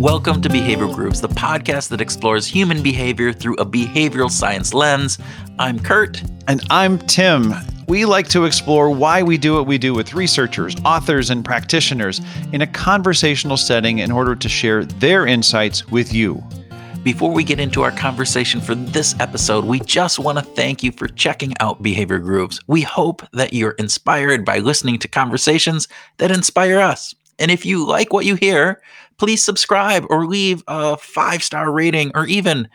Welcome to Behavioral Grooves, the podcast that explores human behavior through a behavioral science lens. I'm Kurt. And I'm Tim. We like to explore why we do what we do with researchers, authors, and practitioners in a conversational setting in order to share their insights with you. Before we get into our conversation for this episode, we just want to thank you for checking out Behavioral Grooves. We hope that you're inspired by listening to conversations that inspire us. And if you like what you hear, please subscribe or leave a five star rating or even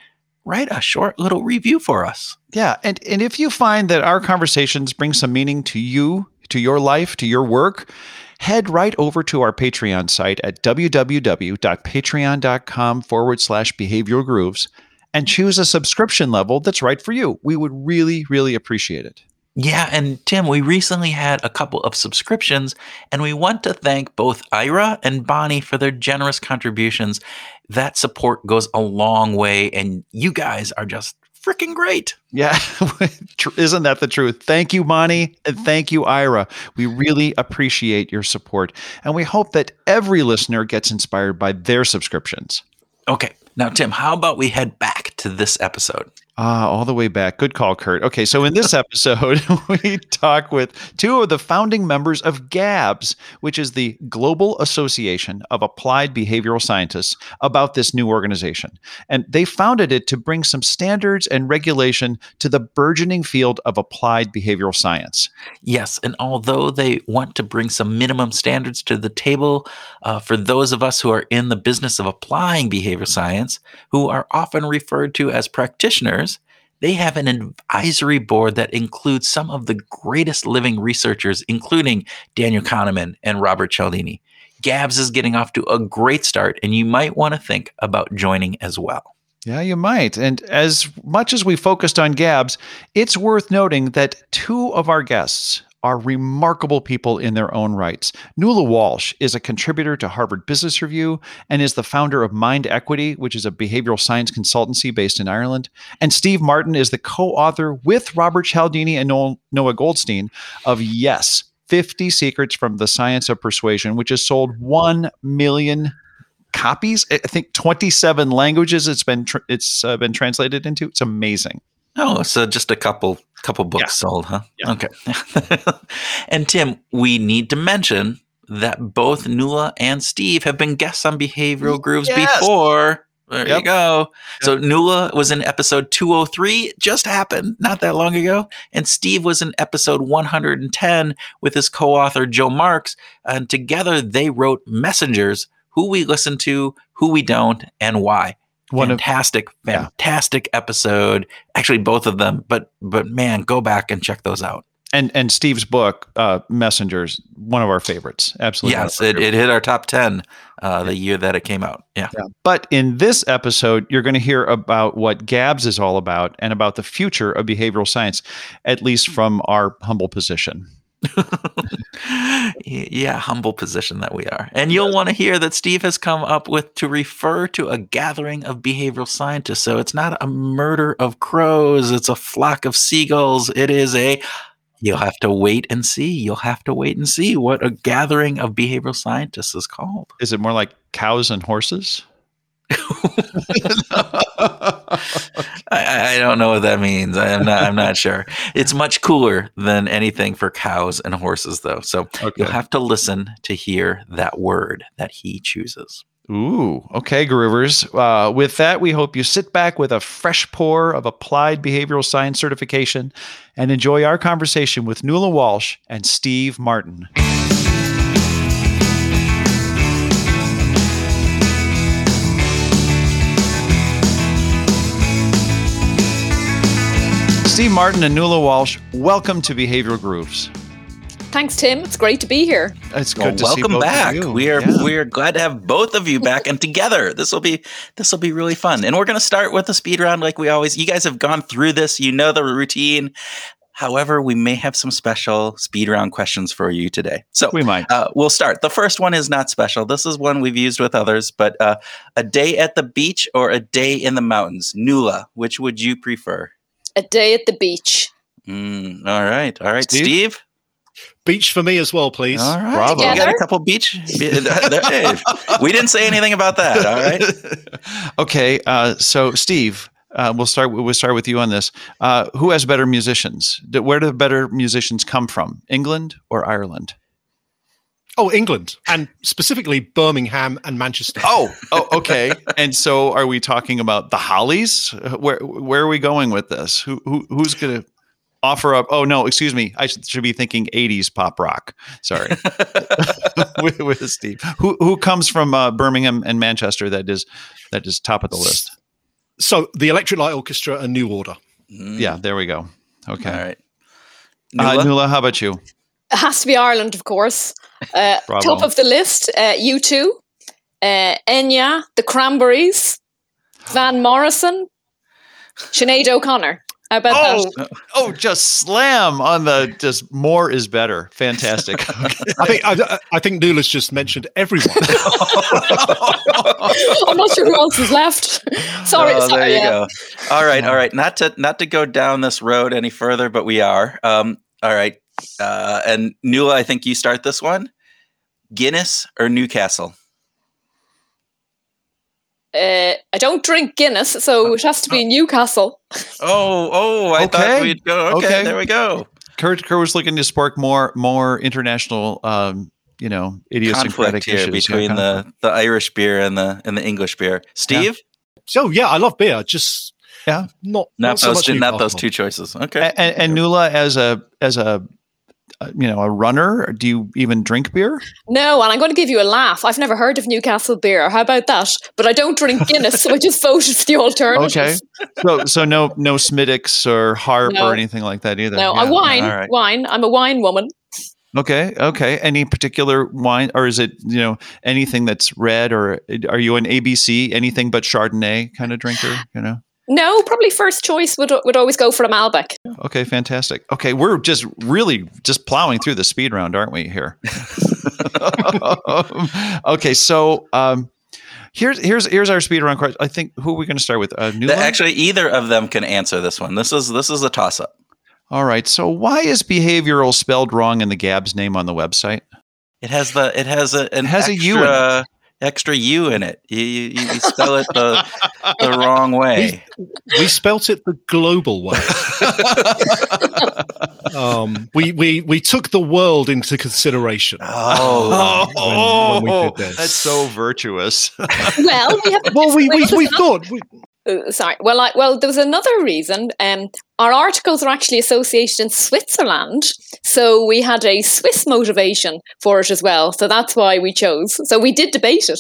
write a short little review for us. Yeah. And, and if you find that our conversations bring some meaning to you, to your life, to your work, head right over to our Patreon site at www.patreon.com forward slash behavioral grooves and choose a subscription level that's right for you. We would really, really appreciate it. Yeah, and Tim, we recently had a couple of subscriptions, and we want to thank both Ira and Bonnie for their generous contributions. That support goes a long way, and you guys are just freaking great. Yeah, isn't that the truth? Thank you, Bonnie, and mm-hmm. thank you, Ira. We really appreciate your support, and we hope that every listener gets inspired by their subscriptions. Okay, now, Tim, how about we head back to this episode? Ah, all the way back. Good call, Kurt. Okay, so in this episode, we talk with two of the founding members of GABS, which is the Global Association of Applied Behavioral Scientists, about this new organization. And they founded it to bring some standards and regulation to the burgeoning field of applied behavioral science. Yes, and although they want to bring some minimum standards to the table uh, for those of us who are in the business of applying behavioral science, who are often referred to as practitioners, they have an advisory board that includes some of the greatest living researchers, including Daniel Kahneman and Robert Cialdini. Gabs is getting off to a great start, and you might want to think about joining as well. Yeah, you might. And as much as we focused on Gabs, it's worth noting that two of our guests are remarkable people in their own rights. Nuala Walsh is a contributor to Harvard Business Review and is the founder of Mind Equity, which is a behavioral science consultancy based in Ireland. And Steve Martin is the co author with Robert Cialdini and Noah Goldstein of Yes 50 Secrets from the Science of Persuasion, which has sold 1 million copies. I think 27 languages it's been tr- it's uh, been translated into. It's amazing. Oh, so just a couple couple books yeah. sold, huh? Yeah. Okay. and Tim, we need to mention that both Nuala and Steve have been guests on Behavioral Grooves yes. before. There yep. you go. Yep. So Nuala was in episode 203, just happened not that long ago. And Steve was in episode 110 with his co author, Joe Marks. And together they wrote Messengers, who we listen to, who we don't, and why. One fantastic, of, fantastic yeah. episode. Actually, both of them. But but man, go back and check those out. And and Steve's book, uh, Messengers, one of our favorites. Absolutely. Yes, it, it hit our top ten uh, the year that it came out. Yeah. yeah. But in this episode, you're going to hear about what GABS is all about and about the future of behavioral science, at least from our humble position. yeah, humble position that we are. And you'll want to hear that Steve has come up with to refer to a gathering of behavioral scientists. So it's not a murder of crows, it's a flock of seagulls. It is a You'll have to wait and see. You'll have to wait and see what a gathering of behavioral scientists is called. Is it more like cows and horses? I, I, don't know what that means. I'm not. I'm not sure. It's much cooler than anything for cows and horses, though. So okay. you'll have to listen to hear that word that he chooses. Ooh, okay, groovers. Uh, with that, we hope you sit back with a fresh pour of applied behavioral science certification and enjoy our conversation with Nuala Walsh and Steve Martin. Steve Martin and Nuala Walsh, welcome to Behavioral Grooves. Thanks, Tim. It's great to be here. It's good well, to welcome back. We are yeah. we are glad to have both of you back and together. This will be this will be really fun. And we're going to start with a speed round like we always. You guys have gone through this. You know the routine. However, we may have some special speed round questions for you today. So we might. Uh, we'll start. The first one is not special. This is one we've used with others, but uh, a day at the beach or a day in the mountains. Nuala, which would you prefer? A day at the beach. Mm, all right. All right. Steve? Steve? Beach for me as well, please. All right. Bravo. We got a couple beach. hey, we didn't say anything about that. All right. okay. Uh, so, Steve, uh, we'll start. We'll start with you on this. Uh, who has better musicians? Where do the better musicians come from? England or Ireland? Oh, England, and specifically Birmingham and Manchester. Oh, oh, okay. and so, are we talking about the Hollies? Where where are we going with this? Who, who who's going to offer up? Oh no, excuse me. I should, should be thinking '80s pop rock. Sorry, with, with, Steve. Who who comes from uh, Birmingham and Manchester? That is that is top of the list. So the Electric Light Orchestra and New Order. Mm. Yeah, there we go. Okay. All right. Nuala? Uh, Nuala, how about you? It has to be Ireland, of course. Uh, top of the list, uh, U2, uh, Enya, The Cranberries, Van Morrison, Sinead O'Connor. How about oh, that? Oh, just slam on the just more is better. Fantastic. I think I, I think Nuala's just mentioned everyone. I'm not sure who else is left. Sorry, oh, sorry. There you yeah. go. All right, all right. Not to not to go down this road any further, but we are. Um, all right. Uh, and Nuala, I think you start this one. Guinness or Newcastle? Uh, I don't drink Guinness, so it has to be Newcastle. Oh, oh, I okay. thought we'd go. Okay, okay, there we go. Kurt, Kurt was looking to spark more, more international, um, you know, idiosyncratic here issues. between yeah, the, the Irish beer and the and the English beer. Steve. Yeah. So yeah, I love beer. Just yeah, not not, not so those two, not those two choices. Okay. And, and Nuala as a as a uh, you know, a runner? Do you even drink beer? No, and I'm going to give you a laugh. I've never heard of Newcastle beer. How about that? But I don't drink Guinness, so I just voted for the alternative. Okay, so so no no Smithwick's or Harp no. or anything like that either. No, yeah. I wine right. wine. I'm a wine woman. Okay, okay. Any particular wine, or is it you know anything that's red, or are you an ABC, anything but Chardonnay kind of drinker? You know. No, probably first choice would would always go for a Malbec. Okay, fantastic. Okay, we're just really just plowing through the speed round, aren't we? Here. okay, so um, here's here's here's our speed round question. I think who are we going to start with? Uh, Actually, either of them can answer this one. This is this is a toss up. All right. So why is behavioral spelled wrong in the Gabs name on the website? It has the it has a an it has extra, a U in it extra U in it. You, you, you spell it the, the wrong way. We, we spelt it the global way. um, we, we, we took the world into consideration. Oh, when, when we did this. that's so virtuous. well, we have well, we, we, we thought. We, uh, sorry. Well, I, well, there was another reason. Um, our articles are actually associated in Switzerland, so we had a Swiss motivation for it as well. So that's why we chose. So we did debate it.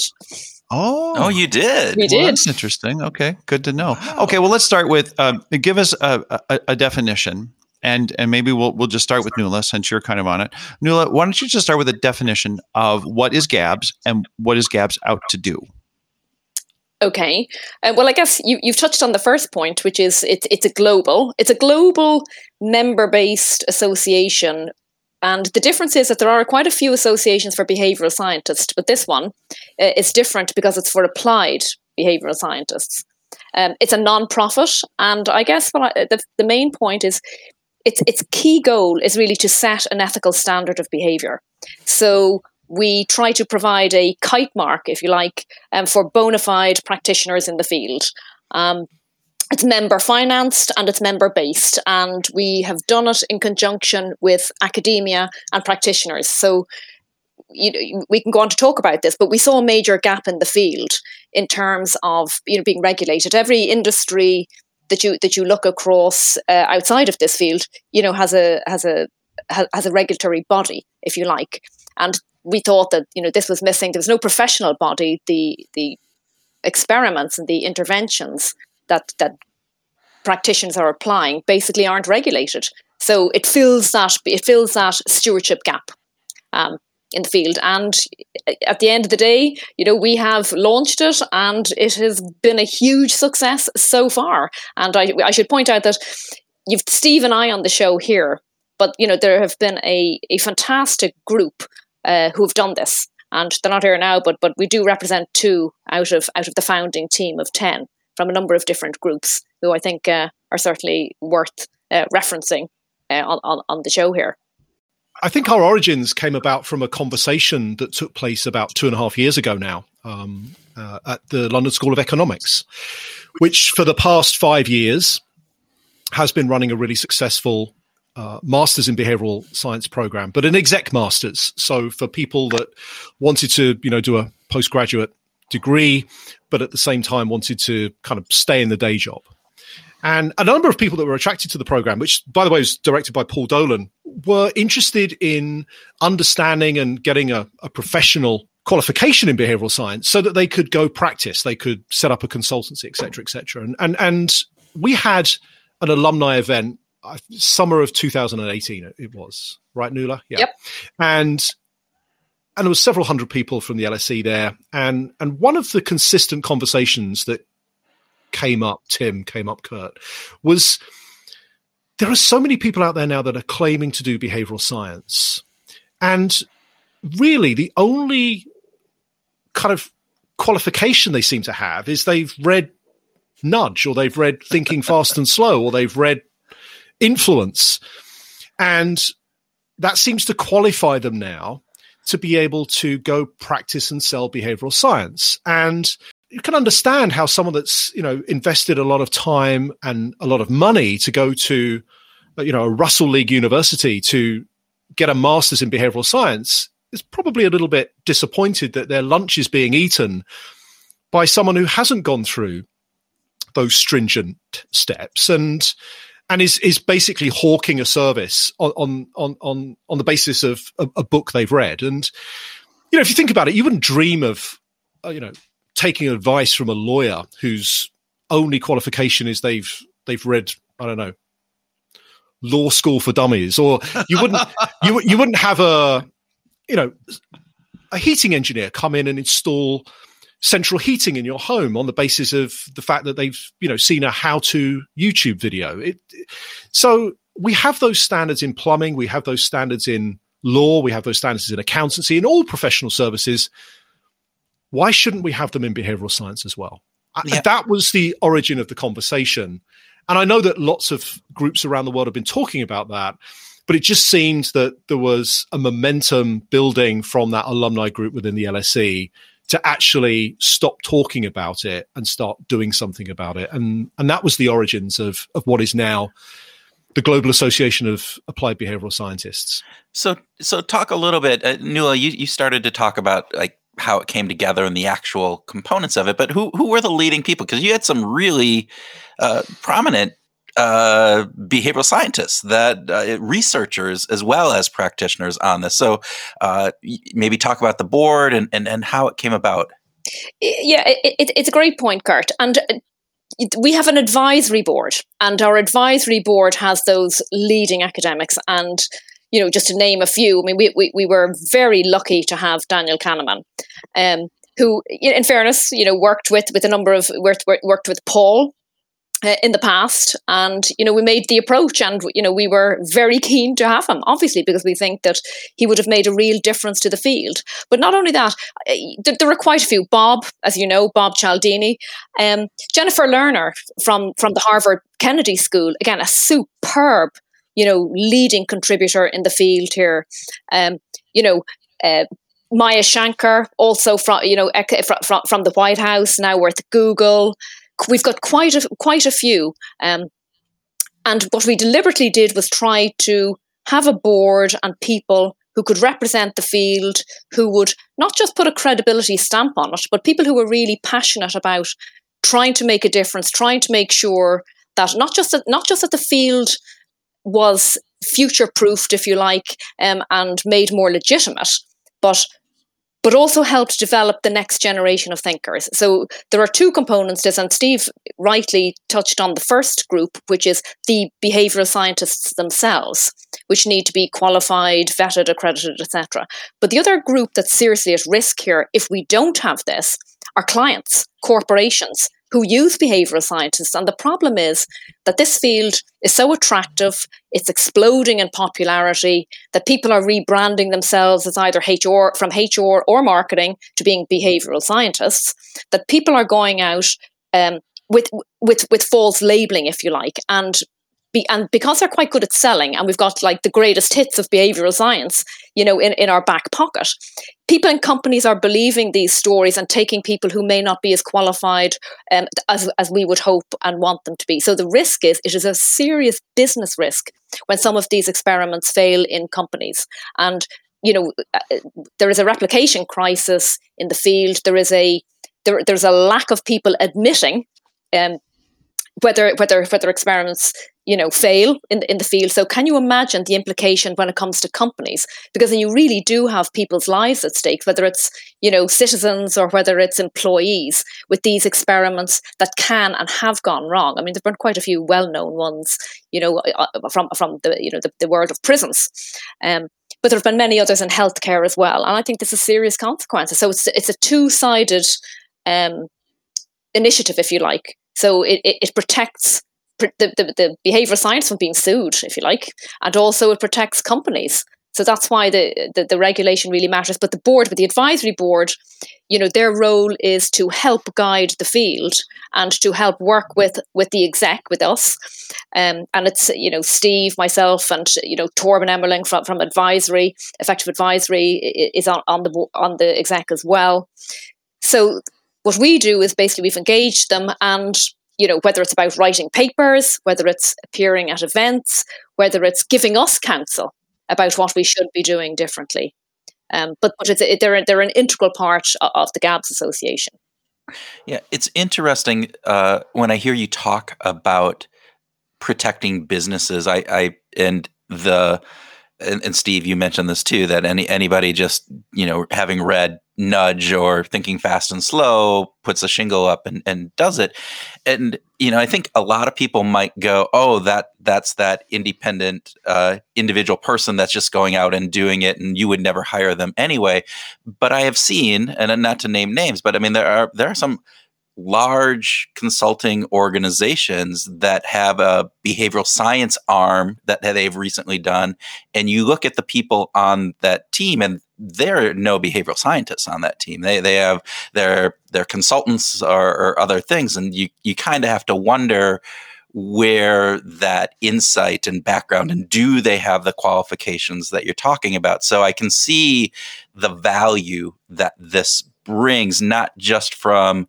Oh, oh, you did. We well, did. That's interesting. Okay, good to know. Okay, well, let's start with uh, give us a, a, a, definition, and and maybe we'll we'll just start with Nuala since you're kind of on it. Nuala, why don't you just start with a definition of what is Gabs and what is Gabs out to do? Okay. Uh, well, I guess you, you've touched on the first point, which is it's it's a global it's a global member based association, and the difference is that there are quite a few associations for behavioral scientists, but this one uh, is different because it's for applied behavioral scientists. Um, it's a non-profit, and I guess what I, the the main point is its its key goal is really to set an ethical standard of behavior. So we try to provide a kite mark, if you like, um, for bona fide practitioners in the field. Um, it's member financed and it's member based, and we have done it in conjunction with academia and practitioners. So you know, we can go on to talk about this, but we saw a major gap in the field in terms of you know being regulated. Every industry that you that you look across uh, outside of this field, you know, has a has a has a regulatory body, if you like, and we thought that you know this was missing. There was no professional body. The the experiments and the interventions that that practitioners are applying basically aren't regulated. So it fills that it fills that stewardship gap um, in the field. And at the end of the day, you know, we have launched it, and it has been a huge success so far. And I, I should point out that you've Steve and I on the show here, but you know there have been a a fantastic group uh, who have done this. And they're not here now, but but we do represent two out of out of the founding team of ten from a number of different groups who I think uh, are certainly worth uh, referencing uh, on, on on the show here. I think our origins came about from a conversation that took place about two and a half years ago now um, uh, at the London School of Economics, which for the past five years has been running a really successful uh, masters in behavioral science program, but an exec masters. So for people that wanted to, you know, do a postgraduate degree, but at the same time wanted to kind of stay in the day job. And a number of people that were attracted to the program, which by the way was directed by Paul Dolan, were interested in understanding and getting a, a professional qualification in behavioral science so that they could go practice, they could set up a consultancy, et cetera, et cetera. And, and, and we had an alumni event summer of 2018 it was right Nuala? Yeah. Yep. and and there was several hundred people from the LSE there and and one of the consistent conversations that came up Tim came up Kurt was there are so many people out there now that are claiming to do behavioral science. And really the only kind of qualification they seem to have is they've read nudge or they've read thinking fast and slow or they've read influence. And that seems to qualify them now to be able to go practice and sell behavioral science. And you can understand how someone that's, you know, invested a lot of time and a lot of money to go to, you know, a Russell League university to get a master's in behavioral science is probably a little bit disappointed that their lunch is being eaten by someone who hasn't gone through those stringent steps. And and is is basically hawking a service on on on on the basis of a, a, book they've read. And you know, if you think about it, you wouldn't dream of uh, you know taking advice from a lawyer whose only qualification is they've they've read I don't know law school for dummies, or you wouldn't you you wouldn't have a you know a heating engineer come in and install central heating in your home on the basis of the fact that they've you know seen a how to youtube video. It, so we have those standards in plumbing we have those standards in law we have those standards in accountancy in all professional services. Why shouldn't we have them in behavioral science as well? Uh, yeah. that was the origin of the conversation. And i know that lots of groups around the world have been talking about that but it just seemed that there was a momentum building from that alumni group within the lse to actually stop talking about it and start doing something about it. And and that was the origins of of what is now the Global Association of Applied Behavioral Scientists. So so talk a little bit, uh, Nuala. You you started to talk about like how it came together and the actual components of it, but who who were the leading people? Because you had some really uh, prominent uh, behavioral scientists, that uh, researchers as well as practitioners on this. So uh, maybe talk about the board and, and, and how it came about. Yeah, it, it, it's a great point, Kurt. And uh, we have an advisory board, and our advisory board has those leading academics. And you know, just to name a few, I mean, we we, we were very lucky to have Daniel Kahneman, um, who, in fairness, you know, worked with with a number of worked worked with Paul uh, in the past. And you know we made the approach and you know we were very keen to have him obviously because we think that he would have made a real difference to the field. But not only that uh, there, were quite a few. Bob as you know bob cialdini um, jennifer lerner from from the harvard kennedy school again a superb you know leading contributor in the field here. Um, you know uh, Maya Shankar, also from you know from, from the White House, now worth Google we've got quite a quite a few. Um, and what we deliberately did was try to have a board and people who could represent the field, who would not just put a credibility stamp on it, but people who were really passionate about trying to make a difference, trying to make sure that not just that, not just that the field was future proofed, if you like, um, and made more legitimate, but but also helped develop the next generation of thinkers. So there are two components to this, and Steve rightly touched on the first group, which is the behavioral scientists themselves, which need to be qualified, vetted, accredited, etc. But the other group that's seriously at risk here, if we don't have this, are clients, corporations, who use behavioral scientists. And the problem is that this field is so attractive, it's exploding in popularity, that people are rebranding themselves as either HR from HR or marketing to being behavioral scientists, that people are going out um, with with with false labeling, if you like, and be, and because they're quite good at selling, and we've got like the greatest hits of behavioral science, you know, in, in our back pocket, people and companies are believing these stories and taking people who may not be as qualified um, as, as we would hope and want them to be. So the risk is it is a serious business risk when some of these experiments fail in companies. And you know, uh, there is a replication crisis in the field. There is a there, there's a lack of people admitting um, whether whether whether experiments you know fail in in the field. So can you imagine the implication when it comes to companies? Because then you really do have people's lives at stake, whether it's you know citizens or whether it's employees with these experiments that can and have gone wrong. I mean, there've been quite a few well-known ones, you know, uh, uh, from from the you know the, the world of prisons. Um, but there have been many others in healthcare as well, and I think this is serious consequences. So it's it's a two-sided um, initiative, if you like. So it, it, it protects the, the, the behavioral science from being sued, if you like, and also it protects companies. So that's why the, the, the regulation really matters. But the board, but the advisory board, you know, their role is to help guide the field and to help work with with the exec, with us. Um, and it's you know Steve, myself, and you know Torben Emmerling from, from advisory, Affective Advisory is on, on the on the exec as well. So what we do is basically we've engaged them and you know whether it's about writing papers whether it's appearing at events whether it's giving us counsel about what we should be doing differently um, but, but it, they're, they're an integral part of the GABS Association. Yeah, it's interesting uh, when I hear you talk about protecting businesses. I, I and the and, and, Steve, you mentioned this too that any anybody just you know having read Nudge or Thinking Fast and Slow puts a shingle up and, and does it, and you know I think a lot of people might go, oh that that's that independent uh, individual person that's just going out and doing it, and you would never hire them anyway. But I have seen, and not to name names, but I mean there are there are some large consulting organizations that have a behavioral science arm that, that they've recently done and you look at the people on that team and there are no behavioral scientists on that team. They they have their their consultants or, or other things and you you kind of have to wonder where that insight and background and do they have the qualifications that you're talking about? So i can see the value that this brings not just from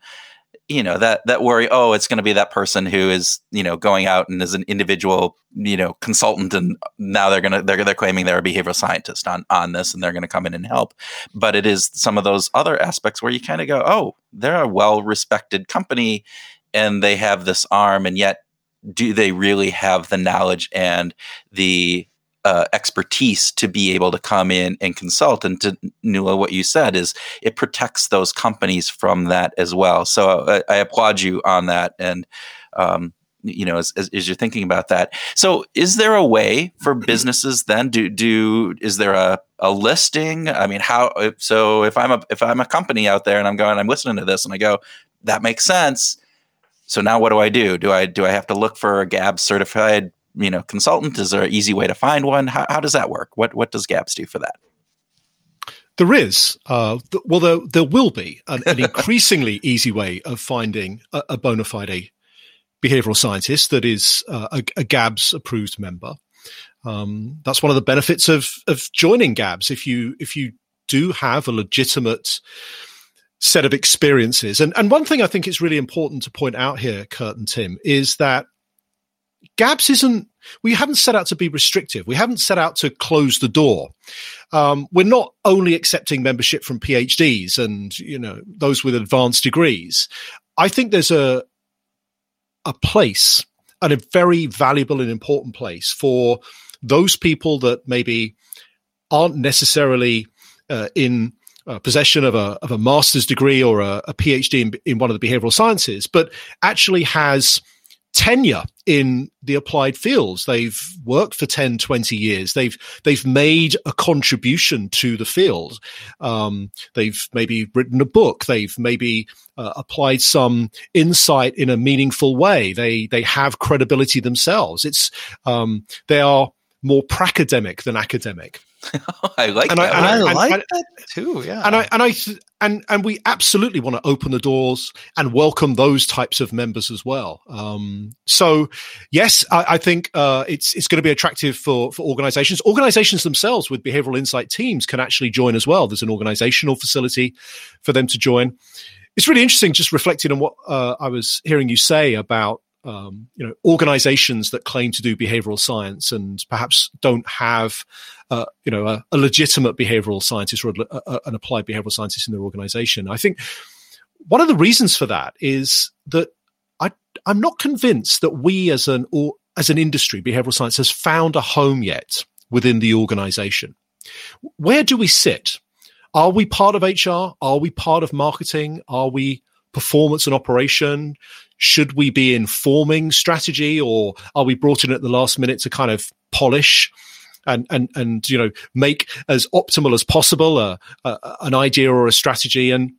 you know that that worry oh it's going to be that person who is you know going out and is an individual you know consultant and now they're going to they're, they're claiming they're a behavioral scientist on on this and they're going to come in and help. But it is some of those other aspects where you kind of go oh they're a well respected company and they have this arm and yet do they really have the knowledge and the uh, expertise to be able to come in and consult. And to Nuala, what you said is it protects those companies from that as well. So I, uh, I applaud you on that. And um, you know, as, as, as, you're thinking about that. So, is there a way for businesses then? Do do is there a, a listing? I mean, how? So, if I'm a if I'm a company out there and I'm going, I'm listening to this, and I go, that makes sense. So now, what do I do? Do I do I have to look for a GAB certified you know consultant? Is there an easy way to find one? How, how does that work? What what does GABS do for that? There is, uh, th- well, there, there will be an, an increasingly easy way of finding a, a bona fide behavioral scientist that is uh, a, a, GABS approved member. Um, that's one of the benefits of of joining GABS. If you if you do have a legitimate set of experiences, and and one thing I think is really important to point out here, Kurt and Tim, is that GABS isn't, we haven't set out to be restrictive. We haven't set out to close the door. Um, we're not only accepting membership from PhDs and, you know, those with advanced degrees. I think there's a, a place and a very valuable and important place for those people that maybe aren't necessarily uh, in uh, possession of a of a master's degree or a, a PhD in, in, one of the behavioral sciences, but actually has tenure in the applied fields. They've worked for 10, 20 years. They've, they've made a contribution to the field. Um, they've maybe written a book. They've maybe uh, applied some insight in a meaningful way. They, they have credibility themselves. It's, um, they are more pracademic than academic. I like and that. I, and I, I like and, that too. Yeah. And I, and I, th- and and we absolutely want to open the doors and welcome those types of members as well. Um, so, yes, I, I think uh, it's it's going to be attractive for for organisations. Organisations themselves with behavioural insight teams can actually join as well. There's an organisational facility for them to join. It's really interesting, just reflecting on what uh, I was hearing you say about um, you know organizations that claim to do behavioral science and perhaps don't have uh, you know a, a, legitimate behavioral scientist or a, a, an applied behavioral scientist in their organization. I think one of the reasons for that is that I, i'm not convinced that we as an or as an industry behavioral science has found a home yet within the organization. Where do we sit? Are we part of hr are we part of marketing? Are we performance and operation should we be informing strategy or are we brought in at the last minute to kind of polish and and and you know make as optimal as possible a, a, an idea or a strategy and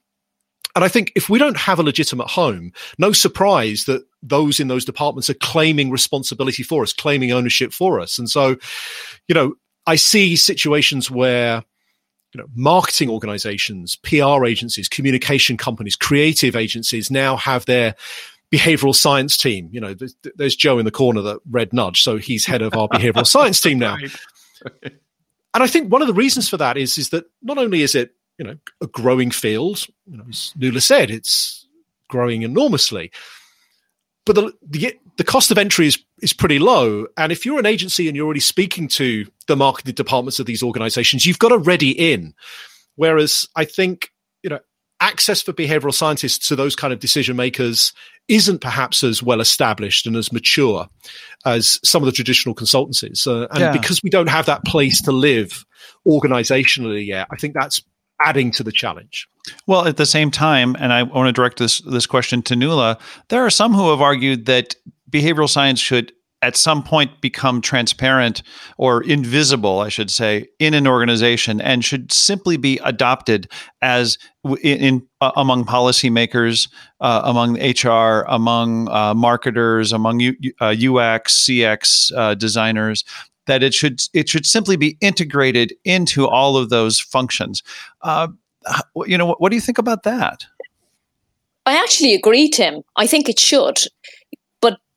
and I think if we don't have a legitimate home, no surprise that those in those departments are claiming responsibility for us, claiming ownership for us. And so, you know, I see situations where you know, marketing organizations, PR agencies, communication companies, creative agencies now have their behavioral science team. You know, there's, there's, Joe in the corner that read nudge, so he's head of our behavioral science team now. And I think one of the reasons for that is is that not only is it you know a growing field, you know, as Nuala said, it's growing enormously, but the, the the cost of entry is is pretty low. And if you're an agency and you're already speaking to the marketing departments of these organizations, you've got a ready in. Whereas I think you know access for behavioral scientists to those kind of decision makers isn't perhaps as well established and as mature as some of the traditional consultancies. Uh, and yeah. because we don't have that place to live organizationally yet, I think that's adding to the challenge. Well, at the same time, and I want to direct this this question to Nuala, there are some who have argued that behavioral science should at some point become transparent or invisible, I should say, in an organization and should simply be adopted as in, in uh, among policymakers, uh, among HR, among uh, marketers, among U, uh, UX, CX uh, designers. That it should it should simply be integrated into all of those functions. Uh, you know, what, what do you think about that? I actually agree, Tim. I think it should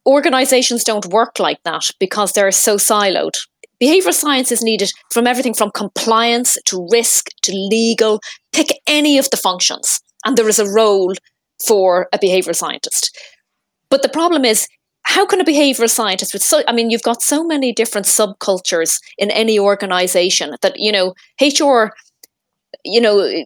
organizations don't work like that because they're so siloed. Behavioral science is needed from everything from compliance to risk to legal. Pick any of the functions, and there is a role for a behavioral scientist. But the problem is, how can a behavioral scientist with so I mean, you've got so many different subcultures in any organization that, you know, HR, you know,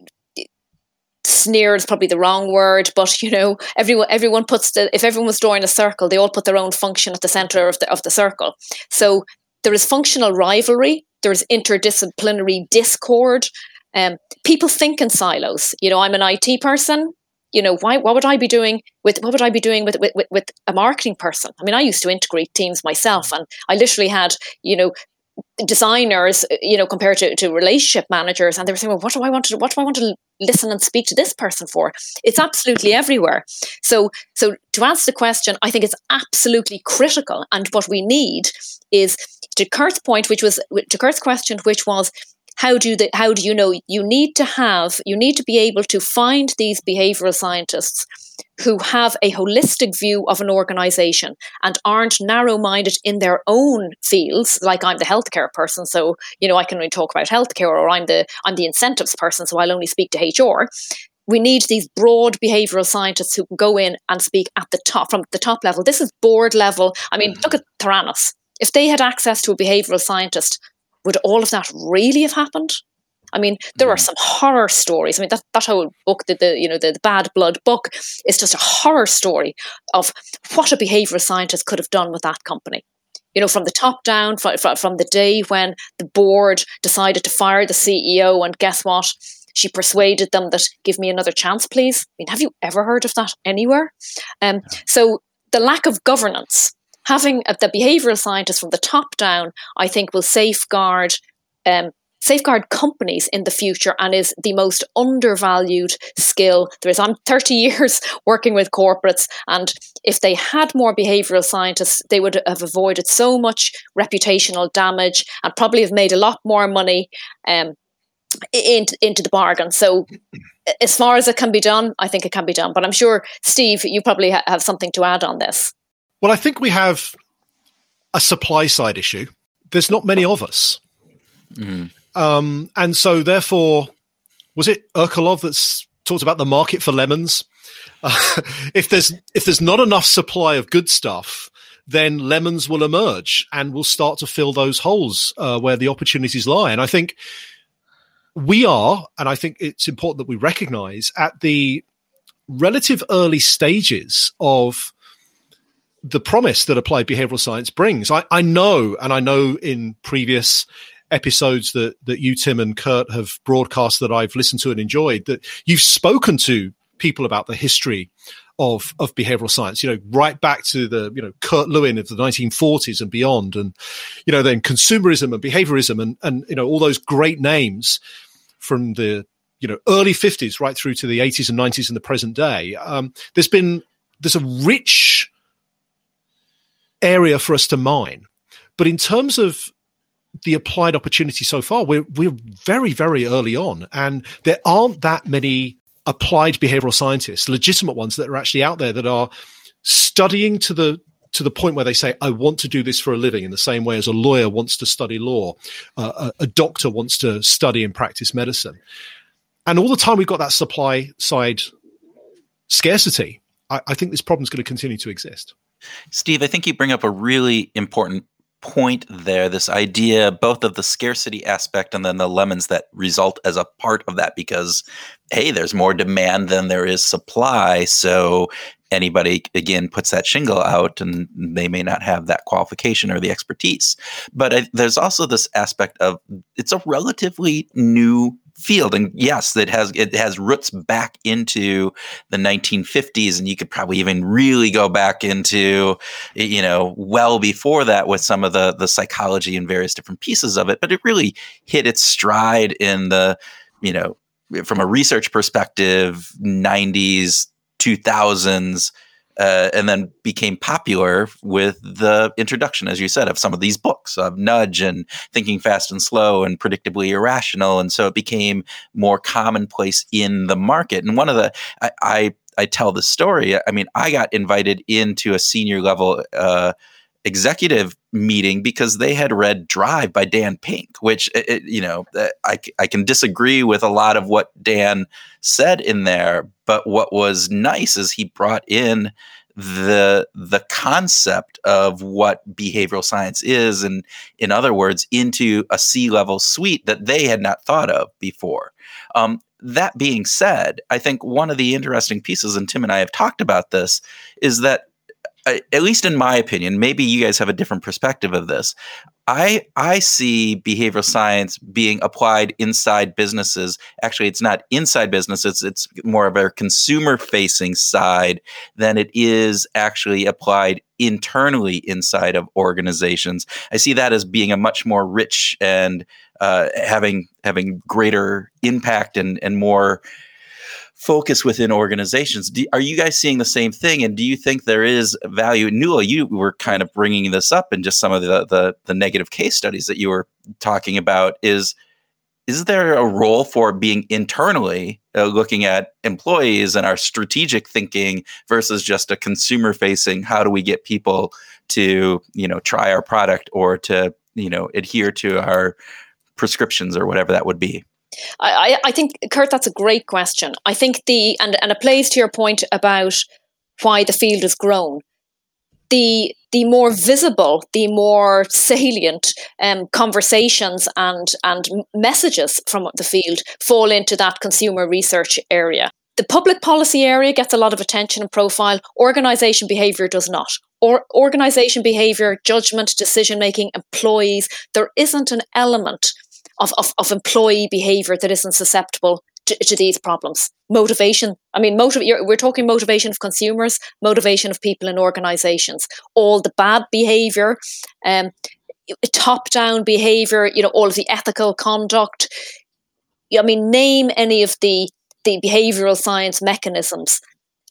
sneer is probably the wrong word, but you know, everyone everyone puts the if everyone was drawing a circle, they all put their own function at the center of the of the circle. So there is functional rivalry, there is interdisciplinary discord. Um, people think in silos. You know, I'm an IT person. You know, why? What would I be doing with? What would I be doing with, with with a marketing person? I mean, I used to integrate teams myself, and I literally had you know designers, you know, compared to, to relationship managers, and they were saying, "Well, what do I want to? What do I want to listen and speak to this person for?" It's absolutely everywhere. So, so to answer the question, I think it's absolutely critical, and what we need is to Kurt's point, which was to Kurt's question, which was how do the how do you know? You need to have you need to be able to find these behavioral scientists who have a holistic view of an organization and aren't narrow minded in their own fields like I'm the healthcare person so you know I can only talk about healthcare or I'm the I'm the incentives person so I'll only speak to HR we need these broad behavioral scientists who can go in and speak at the top from the top level. This is board level. I mean mm-hmm. look at Theranos. If they had access to a behavioral scientist would all of that really have happened? I mean, there are mm. some horror stories. I mean, that, that whole book, the, the you know the, the Bad Blood book, is just a horror story of what a behavioral scientist could have done with that company. You know, from the top down, from, from the day when the board decided to fire the CEO, and guess what? She persuaded them that give me another chance, please. I mean, have you ever heard of that anywhere? Um, so the lack of governance having a, the behavioral scientists from the top down, I think, will safeguard um, safeguard companies in the future and is the most undervalued skill there is. I'm 30 years working with corporates, and if they had more behavioral scientists, they would have avoided so much reputational damage and probably have made a lot more money. Um, into, into the bargain. So, as far as it can be done, I think it can be done. But I'm sure, Steve, you probably ha- have something to add on this. Well, I think we have a supply side issue. There's not many of us. Mm. Um, and so, therefore, was it Akerlof that's talked about the market for lemons? Uh, if there's if there's not enough supply of good stuff, then lemons will emerge and will start to fill those holes uh, where the opportunities lie. And I think we are, and I think it's important that we recognize at the relative early stages of the promise that applied behavioral science brings. I, I know, and I know in previous episodes that that you, Tim, and Kurt have broadcast that I've listened to and enjoyed, that you've spoken to people about the history of of behavioral science. You know, right back to the you know Kurt Lewin of the 1940s and beyond, and you know then consumerism and behaviorism and and you know all those great names from the you know early 50s right through to the 80s and 90s in the present day. Um, there's been there's a rich area for us to mine, but in terms of the applied opportunity so far, we're we're very very early on, and there aren't that many applied behavioral scientists, legitimate ones that are actually out there that are studying to the to the point where they say, I want to do this for a living, in the same way as a lawyer wants to study law, uh, a, a, doctor wants to study and practice medicine. And all the time we've got that supply side scarcity, I, I think this problem is going to continue to exist. Steve, I think you bring up a really important point there this idea both of the scarcity aspect and then the lemons that result as a part of that because hey there's more demand than there is supply so anybody again puts that shingle out and they may not have that qualification or the expertise. But I, there's also this aspect of it's a relatively new field. And yes it has it has roots back into the 1950s and you could probably even really go back into you know well before that with some of the the psychology and various different pieces of it. But it really hit its stride in the you know from a research perspective 90s 2000s uh, and then became popular with the introduction, as you said, of some of these books of Nudge and Thinking Fast and Slow and Predictably Irrational. And so it became more commonplace in the market. And one of the, I, I, I tell the story, I mean, I got invited into a senior level uh, executive meeting because they had read Drive by Dan Pink, which it, you know eh, I, I can disagree with a lot of what Dan said in there, but what was nice is he brought in the the concept of what behavioral science is and in other words into a C level suite that they had not thought of before. Um, that being said, I think one of the interesting pieces, and Tim and I have talked about this, is that at least in my opinion, maybe you guys have a different perspective of this. I I see behavioral science being applied inside businesses. Actually, it's not inside businesses; it's more of a consumer facing side than it is actually applied internally inside of organizations. I see that as being a much more rich and uh, having having greater impact and and more focus within organizations. Do, are you guys seeing the same thing? And do you think there is value? Nuala, you were kind of bringing this up in just some of the, the, the negative case studies that you were talking about. Is is there a role for being internally uh, looking at employees and our strategic thinking versus just a consumer facing? How do we get people to you know try our product or to you know adhere to our prescriptions or whatever that would be? I, I think, Kurt, that's a great question. I think the, and, and it plays to your point about why the field has grown. The, the more visible, the more salient um, conversations and, and messages from the field fall into that consumer research area. The public policy area gets a lot of attention and profile. Organization behavior does not. Or organization behavior, judgment, decision making, employees, there isn't an element of, of, of employee behavior that isn't susceptible to, to these problems. Motivation. I mean, motiv- we're talking motivation of consumers, motivation of people in organizations. All the bad behavior, um, top down behavior, you know, all of the ethical conduct. I mean, name any of the, the behavioral science mechanisms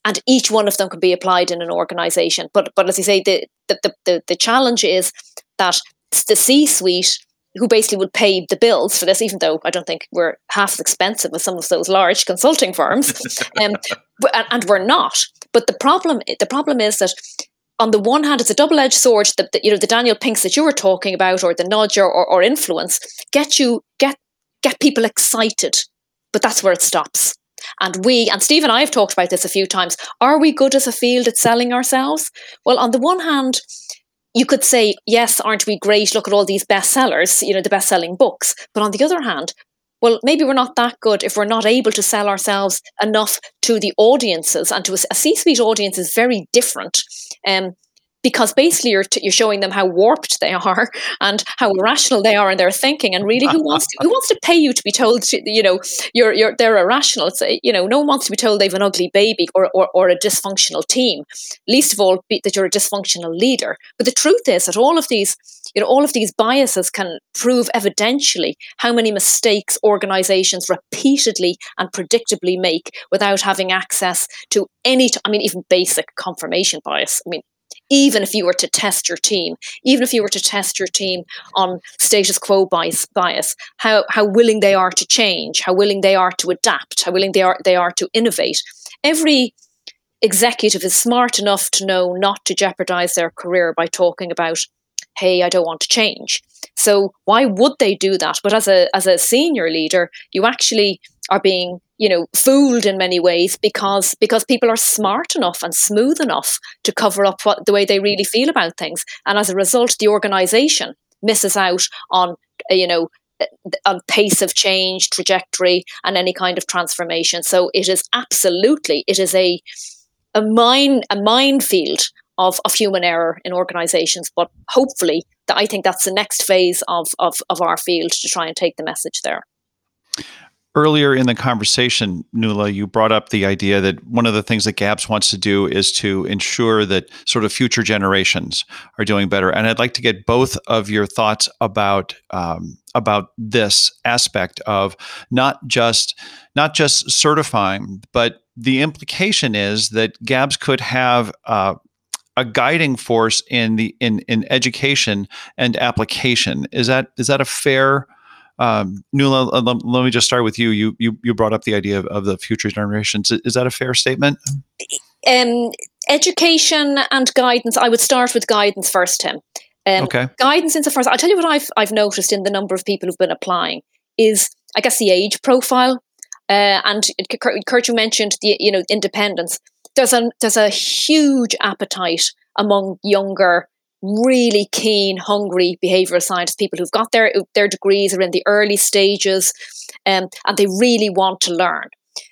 and each one of them can be applied in an organization. But but as you say, the the, the, the challenge is that the C suite who basically would pay the bills for this, even though I don't think we're half as expensive as some of those large consulting firms, um, and, and, we're not. But the problem, the problem is that on the one hand, it's a double-edged sword. That, that you know the Daniel Pinks that you were talking about, or the nudge or, or, or influence, get you get get people excited, but that's where it stops. And we, and Steve and I have talked about this a few times, are we good as a field at selling ourselves? Well, on the one hand, you could say, yes, aren't we great? Look at all these bestsellers, you know, the best selling books. But on the other hand, well, maybe we're not that good if we're not able to sell ourselves enough to the audiences and to a, a C-suite audience is very different. Um, because basically you're, t- you're showing them how warped they are and how irrational they are in their thinking and really who wants to, who wants to pay you to be told to, you know you're you're they're irrational. It's you know no one wants to be told they've an ugly baby or, or, or a dysfunctional team. Least of all be, that you're a dysfunctional leader. But the truth is that all of these you know all of these biases can prove evidentially how many mistakes organizations repeatedly and predictably make without having access to any t- I mean even basic confirmation bias. I mean even if you were to test your team, even if you were to test your team on status quo bias, bias how, how willing they are to change, how willing they are to adapt, how willing they are, they are to innovate. Every executive is smart enough to know not to jeopardize their career by talking about, hey, I don't want to change. So why would they do that? But as a as a senior leader, you actually are being you know fooled in many ways because because people are smart enough and smooth enough to cover up what the way they really feel about things. And as a result the organization misses out on uh, you know uh, on pace of change trajectory and any kind of transformation. So it is absolutely it is a a mine a minefield of, of human error in organizations. But hopefully i think that's the next phase of, of of our field to try and take the message there earlier in the conversation, Nuala, you brought up the idea that one of the things that GABS wants to do is to ensure that sort of future generations are doing better. And I'd like to get both of your thoughts about um, about this aspect of not just not just certifying, but the implication is that GABS could have uh, a guiding force in the in in education and application. Is that is that a fair um, Nuala, uh, let, let, me just start with you. You you you brought up the idea of, of the future generations. Is that a fair statement? Um, education and guidance. I would start with guidance first, Tim. Um, okay. Guidance insofar as I'll tell you what I've I've noticed in the number of people who've been applying is I guess the age profile. Uh, and Kurt, you mentioned the you know independence. There's a there's a huge appetite among younger really keen, hungry behavioral scientists, people who've got their their degrees, are in the early stages, um, and they really want to learn.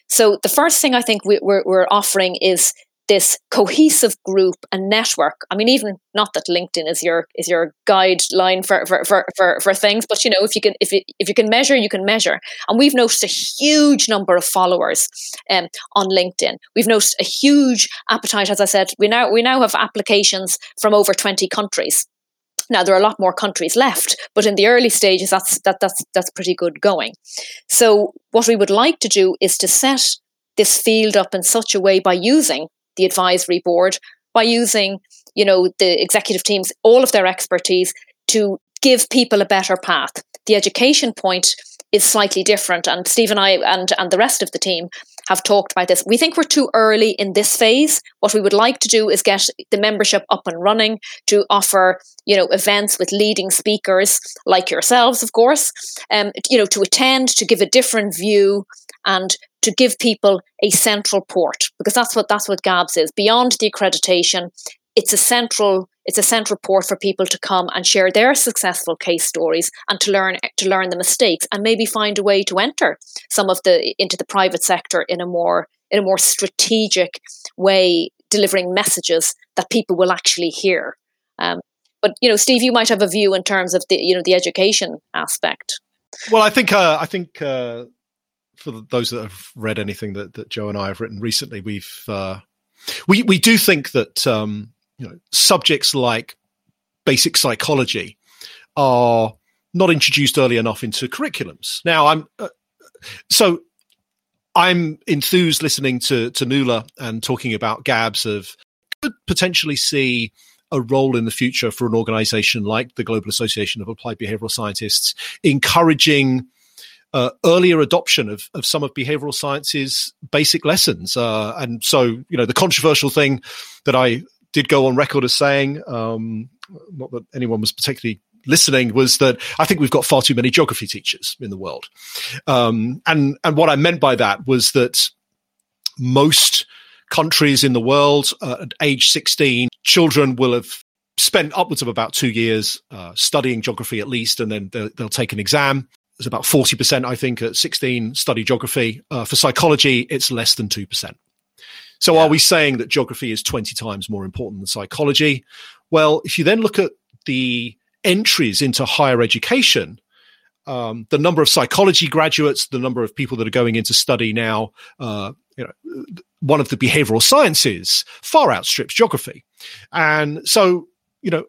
So the first thing I think we, we're offering is this cohesive group and network. I mean, even not that LinkedIn is your is your guideline for for, for, for, for things, but you know, if you can if you if you can measure, you can measure. And we've noticed a huge number of followers um, on LinkedIn. We've noticed a huge appetite, as I said. We now we now have applications from over twenty countries. Now there are a lot more countries left, but in the early stages, that's that that's that's pretty good going. So what we would like to do is to set this field up in such a way by using the advisory board by using you know the executive teams all of their expertise to give people a better path. The education point is slightly different and steve and i and and the rest of the team have talked about this. We think we're too early in this phase. What we would like to do is get the membership up and running to offer you know events with leading speakers like yourselves of course um, you know to attend to give a different view and to give people a central port because that's what that's what GABS is. Beyond the accreditation, it's a central it's a central port for people to come and share their successful case stories and to learn to learn the mistakes and maybe find a way to enter some of the into the private sector in a more in a more strategic way, delivering messages that people will actually hear. Um, but you know, Steve, you might have a view in terms of the you know the education aspect. Well, I think uh, I think uh, for those that have read anything that, that Joe and I have written recently, we've uh, we we do think that um, you know subjects like basic psychology are not introduced early enough into curriculums. Now, I'm uh, so I'm enthused listening to to Nuala and talking about GABS of could potentially see a role in the future for an organization like the Global Association of Applied Behavioral Scientists, encouraging uh, earlier adoption of, of some of behavioral science's basic lessons. Uh, and so, you know, the controversial thing that I did go on record as saying, um, not that anyone was particularly listening was that I think we've got far too many geography teachers in the world. Um, and, and what I meant by that was that most countries in the world uh, at age 16, children will have spent upwards of about two years uh, studying geography at least, and then they'll, they'll, take an exam. There's about 40%, I think, at 16 study geography. Uh, for psychology, it's less than 2%. So yeah. are we saying that geography is 20 times more important than psychology? Well, if you then look at the entries into higher education, um, the number of psychology graduates, the number of people that are going into study now, uh, you know, one of the behavioral sciences far outstrips geography. And so, you know,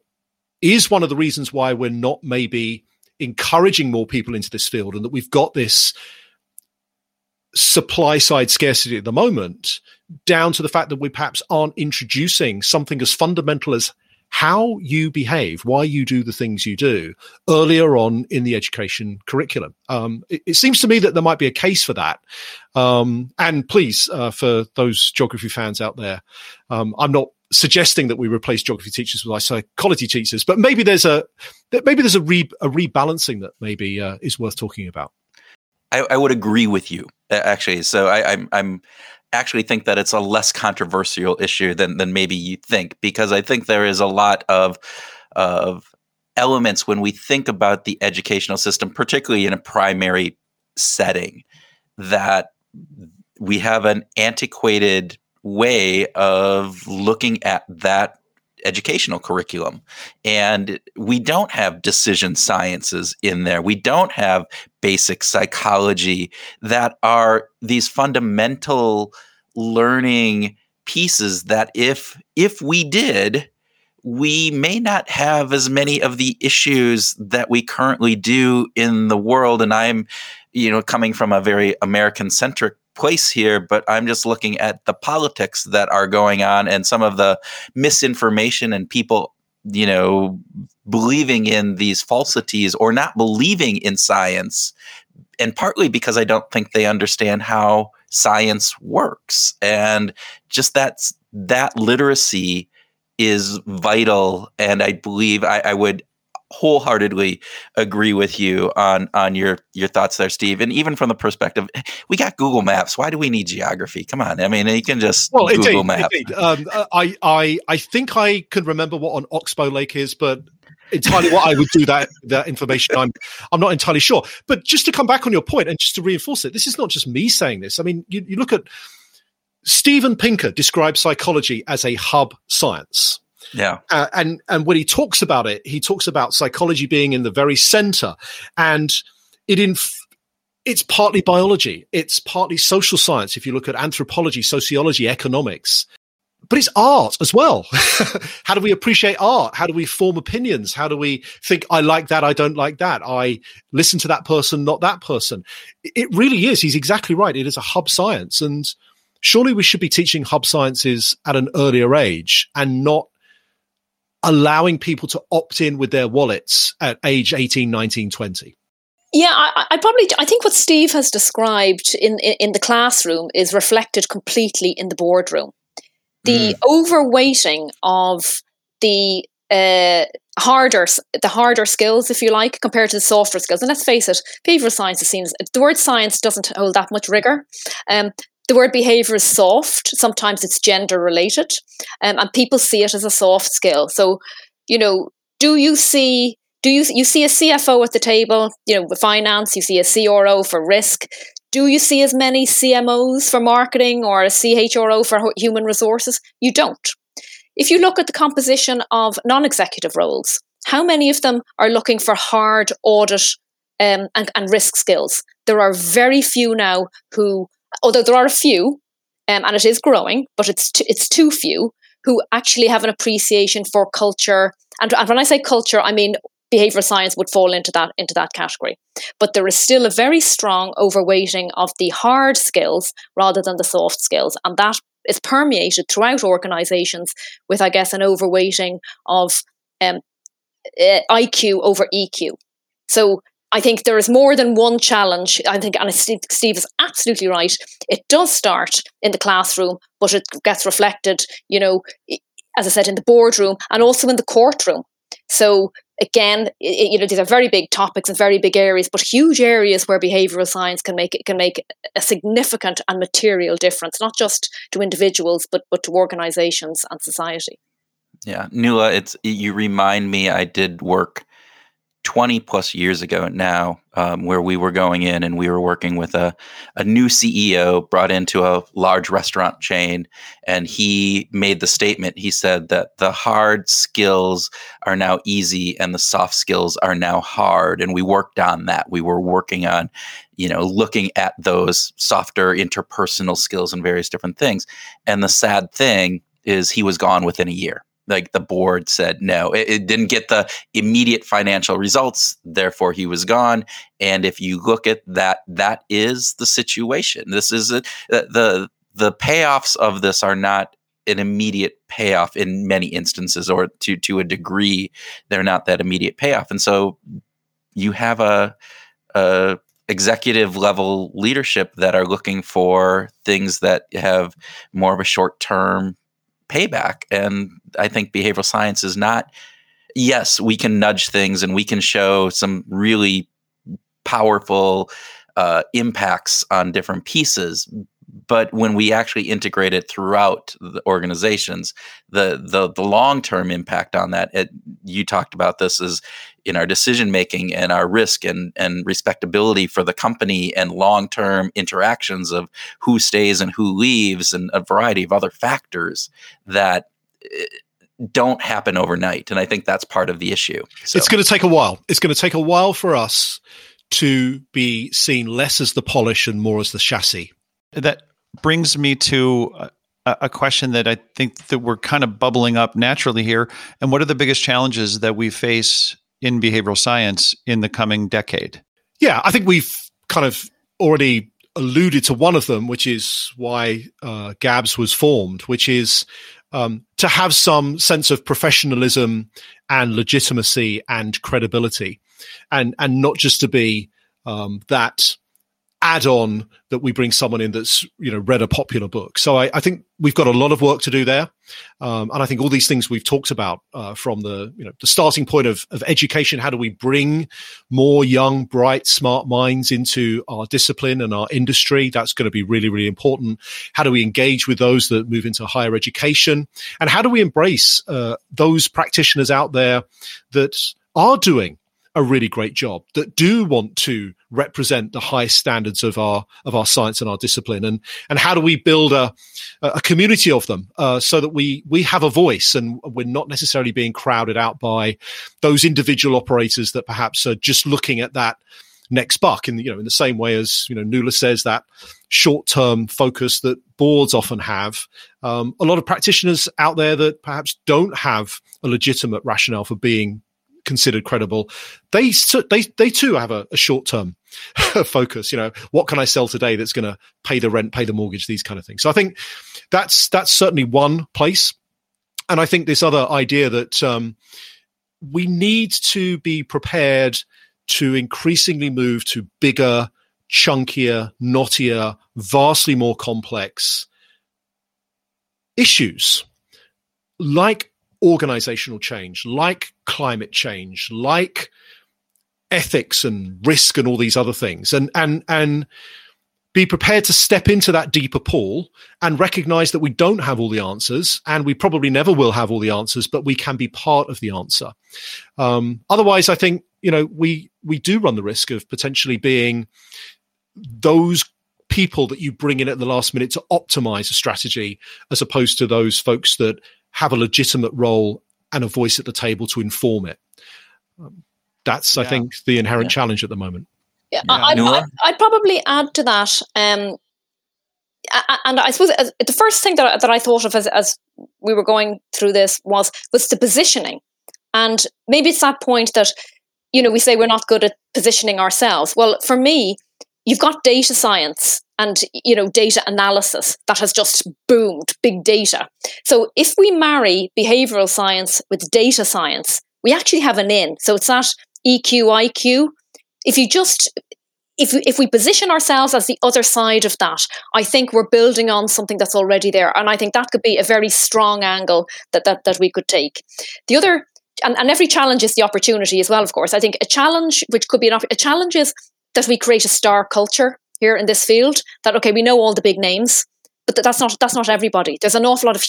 is one of the reasons why we're not maybe encouraging more people into this field and that we've got this supply side scarcity at the moment down to the fact that we perhaps aren't introducing something as fundamental as how you behave, why you do the things you do earlier on in the education curriculum. Um, it, it, seems to me that there might be a case for that. Um, and please, uh, for those geography fans out there, um, I'm not suggesting that we replace geography teachers with psychology teachers, but maybe there's a maybe there's a, re, a rebalancing that maybe uh, is worth talking about. I, I, would agree with you actually. So I, I'm I'm actually think that it's a less controversial issue than than maybe you think because I think there is a lot of of elements when we think about the educational system, particularly in a primary setting, that we have an antiquated way of looking at that educational curriculum. And we don't have decision sciences in there. We don't have basic psychology that are these fundamental learning pieces that if if we did we may not have as many of the issues that we currently do in the world and i'm you know coming from a very american centric place here, but I'm just looking at the politics that are going on and some of the misinformation and people, you know, believing in these falsities or not believing in science. And partly because I don't think they understand how science works. And just that that literacy is vital. And I believe I, I would wholeheartedly agree with you on on your your thoughts there, Steve. And even from the perspective, we got Google Maps. Why do we need geography? Come on, I mean, you can just well, Google indeed, Maps. Indeed. Um, uh, I I I think I can remember what an oxbow lake is, but entirely what I would do that that information. I'm I'm not entirely sure. But just to come back on your point and just to reinforce it, this is not just me saying this. I mean, you, you look at Steven Pinker describes psychology as a hub science. Yeah. Uh, and and when he talks about it, he talks about psychology being in the very center, and it in it's partly biology, it's partly social science. If you look at anthropology, sociology, economics, but it's art as well. How do we appreciate art? How do we form opinions? How do we think, I like that, I don't like that? I listen to that person, not that person. It really is. He's exactly right. It is a hub science. And surely we should be teaching hub sciences at an earlier age and not allowing people to opt in with their wallets at age 18, 19, 20? Yeah, I, I, probably I think what Steve has described in, in, in the classroom is reflected completely in the boardroom. The mm. overweighting of the uh, harder the harder skills, if you like, compared to the softer skills. And let's face it, behavioral science seems the word science doesn't hold that much rigor. Um, the word behavior is soft. Sometimes it's gender related, um, and people see it as a soft skill. So, you know, do you see do you you see a CFO at the table? You know, with finance, you see a CRO for risk. Do you see as many CMOs for marketing or a CHRO for human resources? You don't. If you look at the composition of non-executive roles, how many of them are looking for hard audit um, and, and risk skills? There are very few now who although there are a few, um, and it is growing, but it's t- it's too few who actually have an appreciation for culture. And, and when I say culture, I mean behavioral science would fall into that into that category. But there is still a very strong overweighting of the hard skills rather than the soft skills, and that is permeated throughout organizations with, I guess, an overweighting of um, uh, IQ over EQ. So I think there is more than one challenge. I think, and Steve, is absolutely right. It does start in the classroom, but it gets reflected, you know, as I said, in the boardroom and also in the courtroom. So again, it, you know, these are very big topics and very big areas, but huge areas where behavioral science can make it can make a significant and material difference, not just to individuals, but but to organizations and society. Yeah, Nuala, it's you remind me. I did work 20 plus years ago now, um, where we were going in and we were working with a, a new CEO brought into a large restaurant chain. And he made the statement he said that the hard skills are now easy and the soft skills are now hard. And we worked on that. We were working on, you know, looking at those softer interpersonal skills and various different things. And the sad thing is he was gone within a year like the board said no. It, it, didn't get the immediate financial results therefore he was gone. And if you look at that that is the situation. This is a, the the payoffs of this are not an immediate payoff in many instances or to to a degree they're not that immediate payoff. And so you have a, a executive level leadership that are looking for things that have more of a short term payback. And I think behavioral science is not, yes, we can nudge things and we can show some really powerful uh, impacts on different pieces. But when we actually integrate it throughout the organizations, the the, the long term impact on that, it, you talked about this is in our decision making and our risk and, and respectability for the company and long term interactions of who stays and who leaves and a variety of other factors that eh, don't happen overnight. And I think that's part of the issue. So. It's going to take a while. It's going to take a while for us to be seen less as the polish and more as the chassis. That brings me to a, a question that I think that we're kind of bubbling up naturally here. And what are the biggest challenges that we face in behavioral science in the coming decade? Yeah, I think we've kind of already alluded to one of them, which is why uh, GABS was formed, which is um, to have some sense of professionalism and legitimacy and credibility, and and not just to be um, that add on that we bring someone in that's you know read a popular book. So I, I think we've got a lot of work to do there, um, and I think all these things we've talked about uh, from the you know the starting point of, of education. How do we bring more young, bright, smart minds into our discipline and our industry? That's going to be really really important. How do we engage with those that move into higher education, and how do we embrace uh, those practitioners out there that are doing a really great job that do want to represent the highest standards of our of our science and our discipline. And and how do we build a a community of them uh, so that we we have a voice and we're not necessarily being crowded out by those individual operators that perhaps are just looking at that next buck in you know in the same way as you know Nuala says that short term focus that boards often have. Um, a lot of practitioners out there that perhaps don't have a legitimate rationale for being considered credible, they they they too have a, a short term focus. You know, what can I sell today that's going to pay the rent, pay the mortgage, these kind of things. So I think that's that's certainly one place, and I think this other idea that um, we need to be prepared to increasingly move to bigger, chunkier, knottier, vastly more complex issues like organizational change, like climate change, like ethics and risk and all these other things. And and and be prepared to step into that deeper pool and recognize that we don't have all the answers and we probably never will have all the answers, but we can be part of the answer. Um, otherwise, I think, you know, we, we do run the risk of potentially being those people that you bring in at the last minute to optimize a strategy as opposed to those folks that have a legitimate role and a voice at the table to inform it. Um, that's, yeah. I think, the inherent yeah. challenge at the moment. Yeah, yeah. I'd, I'd, I'd, probably add to that. Um, and I suppose the first thing that, that I thought of as, as we were going through this was was the positioning, and maybe it's that point that you know we say we're not good at positioning ourselves. Well, for me, you've got data science and you know data analysis that has just boomed big data so if we marry behavioral science with data science we actually have an in so it's that eq iq if you just if we, if we position ourselves as the other side of that, I think we're building on something that's already there, and I think that could be a very strong angle that that, that we could take. The other, and, and every challenge is the opportunity as well. Of course, I think a challenge, which could be an a challenge, is that we create a star culture here in this field. That okay, we know all the big names, but that's not that's not everybody. There's an awful lot of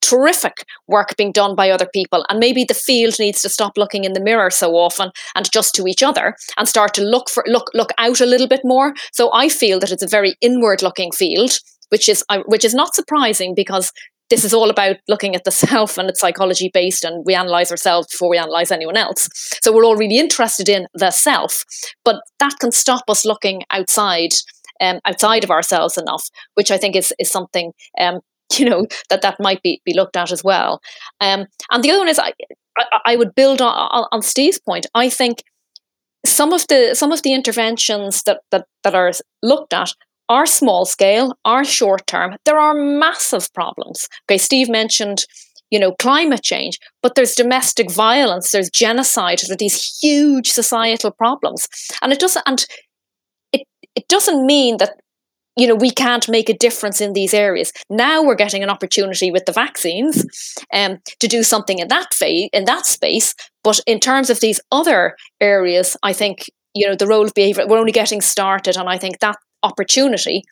terrific work being done by other people and maybe the field needs to stop looking in the mirror so often and just to each other and start to look for look look out a little bit more so i feel that it's a very inward looking field which is uh, which is not surprising because this is all about looking at the self and it's psychology based and we analyze ourselves before we analyze anyone else. So we're all really interested in the self but that can stop us looking outside um, outside of ourselves enough which i think is is something um, you know that that might be be looked at as well. Um, and the other one is i i, I would build on, on steve's point. I think some of the some of the interventions that that, that are looked at are small scale, are short term. There are massive problems. Okay, Steve mentioned, you know, climate change, but there's domestic violence, there's genocide, there are these huge societal problems. And it doesn't and it it doesn't mean that you know we can't make a difference in these areas now we're getting an opportunity with the vaccines um, to do something in that phase in that space but in terms of these other areas i think you know the role of behavior we're only getting started and i think that opportunity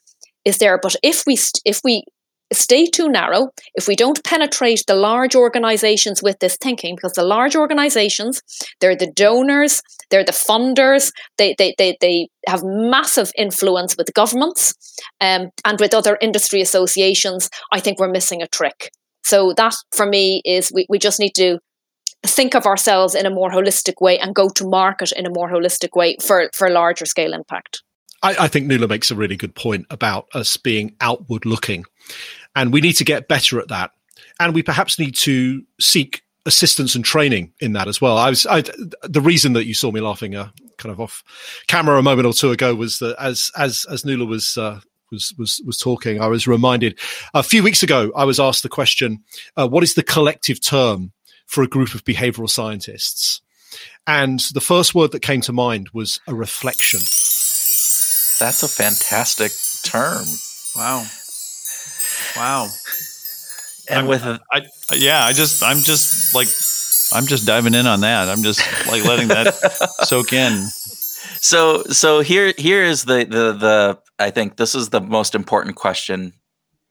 is there. But if we if we stay too narrow, if we don't penetrate the large organizations with this thinking, because the large organizations, they're the donors, they're the funders, they they they, they have massive influence with governments um, and with other industry associations, I think we're missing a trick. So that for me is we, we just need to think of ourselves in a more holistic way and go to market in a more holistic way for, for larger scale impact. I, I think Nuala makes a really good point about us being outward looking. And we need to get better at that. And we perhaps need to seek assistance and training in that as well. I was I, the reason that you saw me laughing uh, kind of off camera a moment or two ago was that as as as Nuala was uh, was was was talking, I was reminded a few weeks ago I was asked the question, uh, "What is the collective term for a group of behavioral scientists?" And the first word that came to mind was a reflection. That's a fantastic term. Wow. Wow. And I'm, with a, I, yeah, I just, I'm just like, I'm just diving in on that. I'm just like letting that soak in. So, so here, here is the, the, the, I think this is the most important question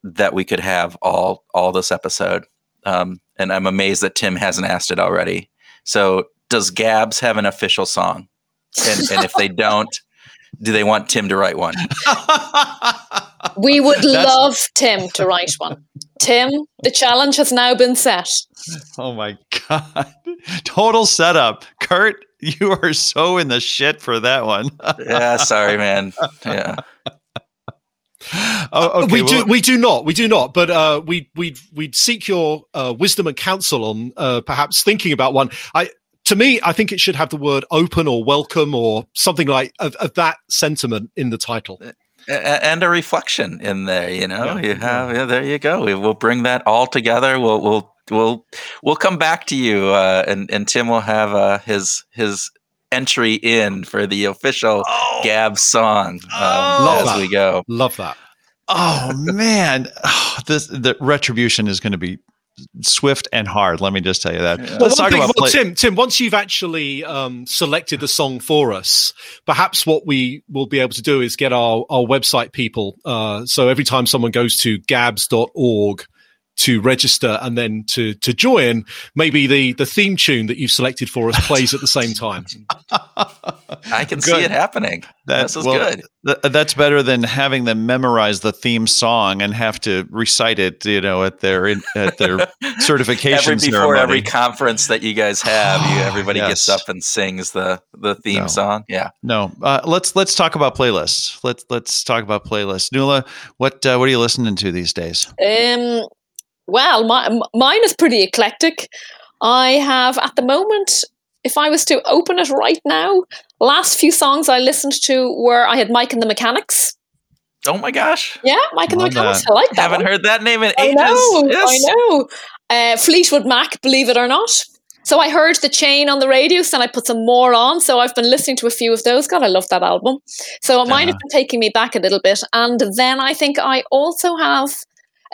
that we could have all, all this episode. Um, and I'm amazed that Tim hasn't asked it already. So, does Gabs have an official song? And, and if they don't, do they want Tim to write one? we would love Tim to write one. Tim, the challenge has now been set. Oh my god. Total setup. Kurt, you are so in the shit for that one. yeah, sorry, man. Yeah. Oh, okay, we well, do we do not we do not but uh, we we we'd seek your uh, wisdom and counsel on uh, perhaps thinking about one i to me, I think it should have the word open or welcome or something like of, of that sentiment in the title. And a reflection in there, you know. Yeah, you have, yeah. yeah. there you go. We'll bring that all together. We'll, we'll, we'll, we'll come back to you, uh, and and Tim will have uh, his his entry in for the official oh. Gab song um, oh. as that. we go. Love that. Oh man, oh, this the retribution is going to be swift and hard. Let me just tell you that. Yeah. Let's talk thing, about well, Tim. Tim, once you've actually um, selected the song for us, perhaps what we will be able to do is get our our website people. Uh, so every time someone goes to gabs.org to register and then to to join, maybe the the theme tune that you've selected for us plays at the same time. I can good. see it happening. That's this is well, good. Th- that's better than having them memorize the theme song and have to recite it. You know, at their in, at their certification every, before every conference that you guys have. You everybody yes. gets up and sings the the theme no. song. Yeah. No. Uh, let's let's talk about playlists. Let's let's talk about playlists. Nuala, what uh, what are you listening to these days? Um well, my, mine is pretty eclectic. I have at the moment if I was to open it right now, last few songs I listened to were I had Mike and the Mechanics. Oh my gosh! Yeah, Mike and the Mechanics. That. I like that. Haven't one. heard that name in ages. I know. Yes. I know. Uh, Fleetwood Mac, believe it or not. So I heard the chain on the radio, so I put some more on. So I've been listening to a few of those. God, I love that album. So uh-huh. mine has been taking me back a little bit. And then I think I also have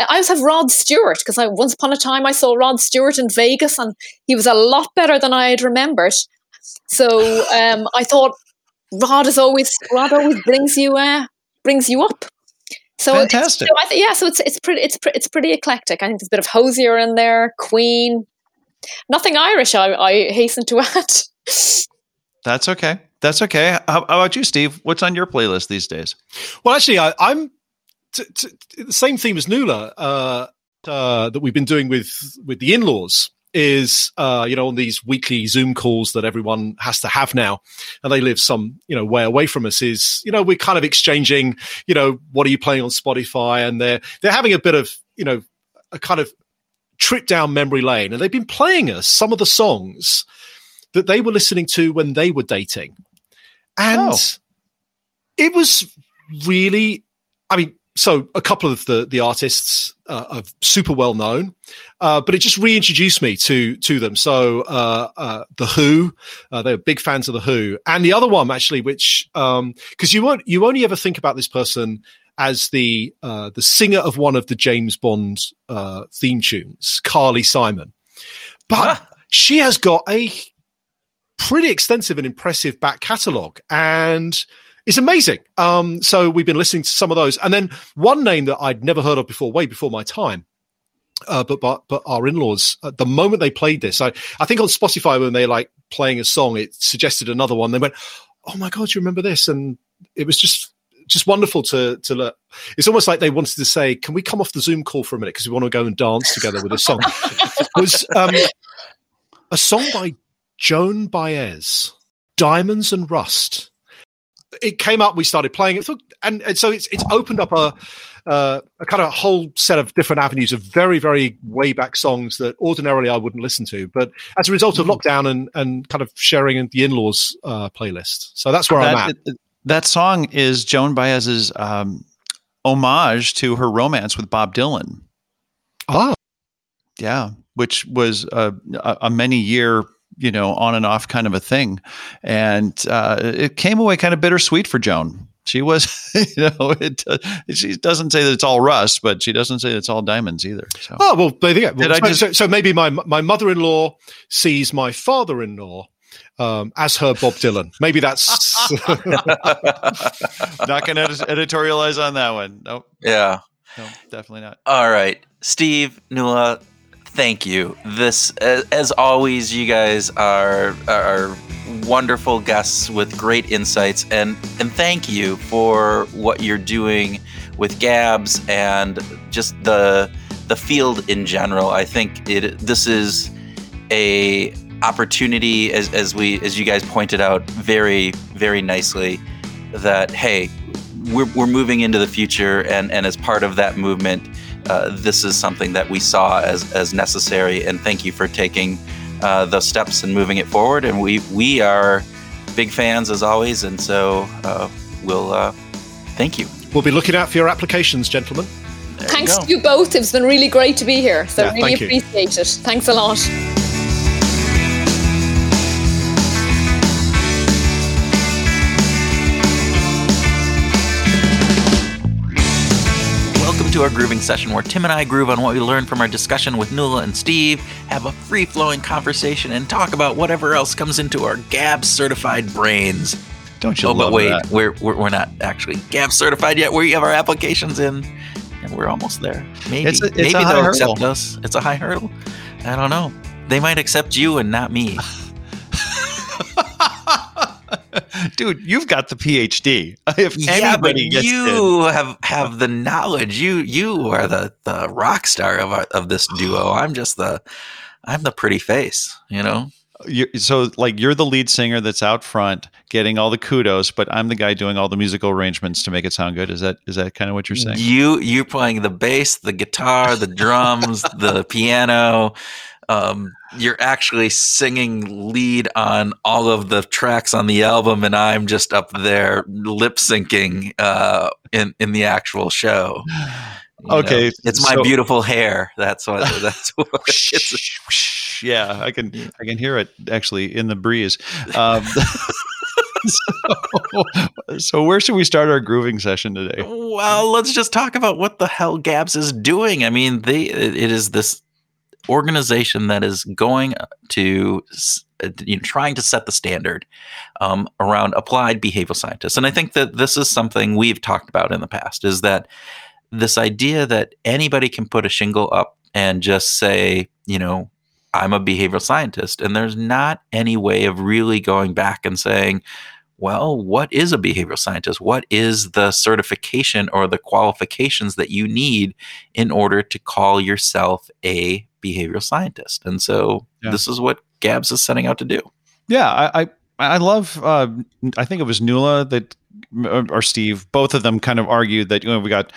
I always have Rod Stewart because I once upon a time I saw Rod Stewart in Vegas and he was a lot better than I had remembered. So um, I thought Rod is always Rod always brings you uh, brings you up. So fantastic. So th- yeah, so it's it's pretty it's it's pretty eclectic. I think there's a bit of Hozier in there, Queen, nothing Irish. I, I hasten to add. That's okay. That's okay. How, how, about you, Steve? What's on your playlist these days? Well, actually, I, am t- t- the same theme as Nuala uh, uh, that we've been doing with with the in laws. Is uh, you know on these weekly Zoom calls that everyone has to have now, and they live some you know way away from us. Is you know we're kind of exchanging you know what are you playing on Spotify, and they're they're having a bit of you know a kind of trip down memory lane, and they've been playing us some of the songs that they were listening to when they were dating, and oh. it was really, I mean, so a couple of the the artists uh, are super well known, uh, but it just reintroduced me to to them. So uh, uh the Who, uh, they're big fans of the Who, and the other one actually, which because um, you won't you only ever think about this person as the uh, the singer of one of the James Bond uh, theme tunes, Carly Simon. But ah. she has got a pretty extensive and impressive back catalogue, and it's amazing. Um, so we've been listening to some of those, and then one name that I'd never heard of before, way before my time. Uh, but but but our in-laws, at the moment they played this, I I think on Spotify when they like playing a song, it suggested another one. They went, "Oh my god, you remember this?" And it was just just wonderful to to look. It's almost like they wanted to say, "Can we come off the Zoom call for a minute because we want to go and dance together with this song?" was um, a song by Joan Baez, "Diamonds and Rust." It came up. We started playing it, and, and so it's it's opened up a. Uh, a kind of whole set of different avenues of very, very way back songs that ordinarily I wouldn't listen to. But as a result of mm. lockdown and, and kind of sharing the in laws uh, playlist. So that's where that, I'm at. That song is Joan Baez's um, homage to her romance with Bob Dylan. Oh, yeah, which was a, a many year, you know, on and off kind of a thing, and uh, it came away kind of bittersweet for Joan. She was, you know, it, uh, she doesn't say that it's all rust, but she doesn't say it's all diamonds either. So. Oh well, there you go. Well, so, just, so, so maybe my my mother in law sees my father in law um, as her Bob Dylan. Maybe that's not going to editorialize on that one. Nope. Yeah. No, definitely not. All right, Steve Nuala, thank you. This, as always, you guys are are wonderful guests with great insights, and and thank you for what you're doing with Gabs and just the the field in general. I think it this is a opportunity as, as we as you guys pointed out very very nicely that hey we're, we're moving into the future and and as part of that movement uh, this is something that we saw as as necessary and thank you for taking uh, those steps and moving it forward. And we we are big fans as always and so uh, we'll uh, thank you. We'll be looking out for your applications gentlemen. There thanks you to you both. It's been really great to be here so yeah, really appreciate you. it. Thanks a lot to our grooving session where Tim and I groove on what we learned from our discussion with Nuala and Steve, have a free flowing conversation, and talk about whatever else comes into our GAB certified brains. Don't you? Oh, but wait, we're, we're, we're not actually GAB certified yet. We have our applications in, and we're almost there. Maybe it's a, it's maybe they'll hurdle. accept us. It's a high hurdle. I don't know. They might accept you and not me. dude, you've got the PhD. If yeah, anybody but you in. have have the knowledge. You you are the the rock star of our, of this duo. I'm just the I'm the pretty face. You know. You're, so like you're the lead singer that's out front getting all the kudos but i'm the guy doing all the musical arrangements to make it sound good is that is that kind of what you're saying you you're playing the bass the guitar the drums the piano um, you're actually singing lead on all of the tracks on the album, and I'm just up there lip syncing uh, in in the actual show. You okay, know, it's my so, beautiful hair. That's what. That's what. It's, yeah, I can I can hear it actually in the breeze. Um, so, so, where should we start our grooving session today? Well, let's just talk about what the hell Gabs is doing. I mean, they it is this organization that is going to uh, you know, trying to set the standard um, around applied behavioral scientists, and I think that this is something we've talked about in the past. Is that this idea that anybody can put a shingle up and just say, you know, I'm a behavioral scientist. And there's not any way of really going back and saying, well, what is a behavioral scientist? What is the certification or the qualifications that you need in order to call yourself a behavioral scientist? And so yeah. this is what Gabs is setting out to do. Yeah, I, I I love. Uh, I think it was Nuala that or Steve, both of them kind of argued that you know we got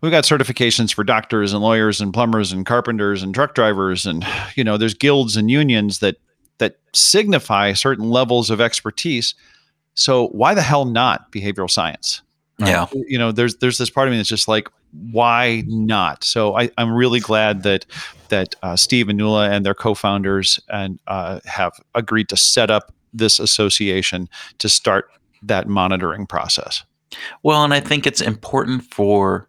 we got certifications for doctors and lawyers and plumbers and carpenters and truck drivers and you know there's guilds and unions that that signify certain levels of expertise. So why the hell not behavioral science? Yeah, you know there's there's this part of me that's just like why not? So I, I'm really glad that that uh, Steve and Nuala and their co-founders and uh, have agreed to set up this association to start that monitoring process. Well, and I think it's important for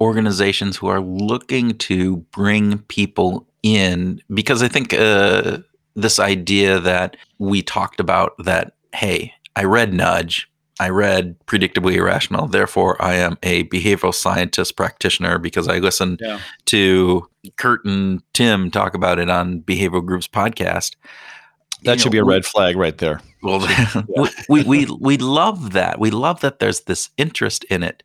organizations who are looking to bring people in because I think uh, this idea that we talked about that, hey, I read Nudge, I read Predictably Irrational, therefore I am a behavioral scientist practitioner because I listened yeah. to Kurt and Tim talk about it on Behavioral Grooves podcast. That should know, be a red flag right there. Well, we, we, we love that. We love that there's this interest in it.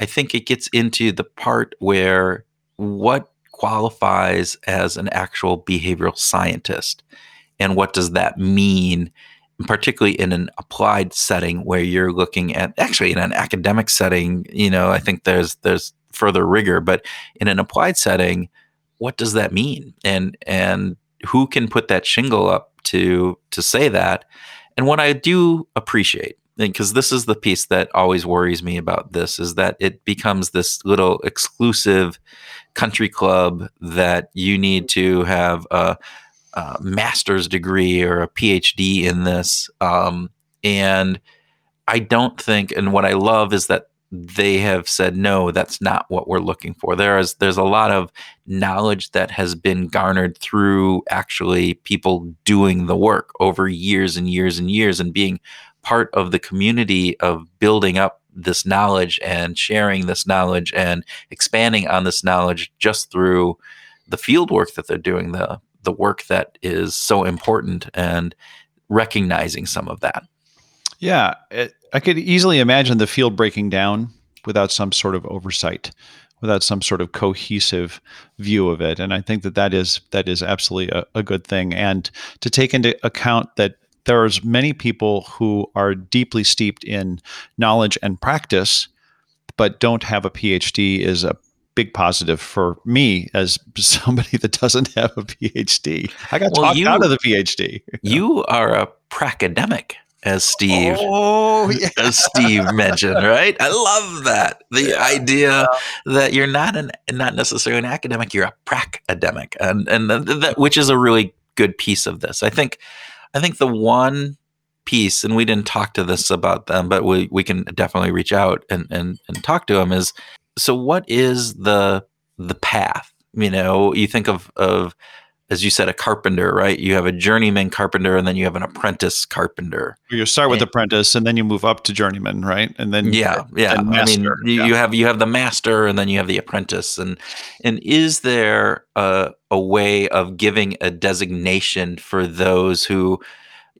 I think it gets into the part where what qualifies as an actual behavioral scientist and what does that mean particularly in an applied setting where you're looking at actually in an academic setting you know i think there's there's further rigor but in an applied setting what does that mean and and who can put that shingle up to to say that. And what I do appreciate, because this is the piece that always worries me about this, is that it becomes this little exclusive country club that you need to have a, a master's degree or a PhD in this. Um, and I don't think, and what I love is that they have said no that's not what we're looking for there is there's a lot of knowledge that has been garnered through actually people doing the work over years and years and years and being part of the community of building up this knowledge and sharing this knowledge and expanding on this knowledge just through the field work that they're doing the the work that is so important and recognizing some of that yeah it, I could easily imagine the field breaking down without some sort of oversight, without some sort of cohesive view of it. And I think that that is that is absolutely a, a good thing. And to take into account that there's many people who are deeply steeped in knowledge and practice, but don't have a PhD is a big positive for me as somebody that doesn't have a PhD. I got well, talked you, out of the PhD. You are a pracademic as Steve oh, yeah. as Steve mentioned, right? I love that. The yeah, idea that you're not an not necessarily an academic, you're a prac-academic. And and that which is a really good piece of this. I think I think the one piece, and we didn't talk to this about them, but we, we can definitely reach out and, and and talk to them is so what is the the path? You know, you think of of as you said, a carpenter, right? You have a journeyman carpenter, and then you have an apprentice carpenter. You start with and, apprentice, and then you move up to journeyman, right? And then yeah, yeah. I mean, you, yeah. you have you have the master, and then you have the apprentice, and and is there a a way of giving a designation for those who,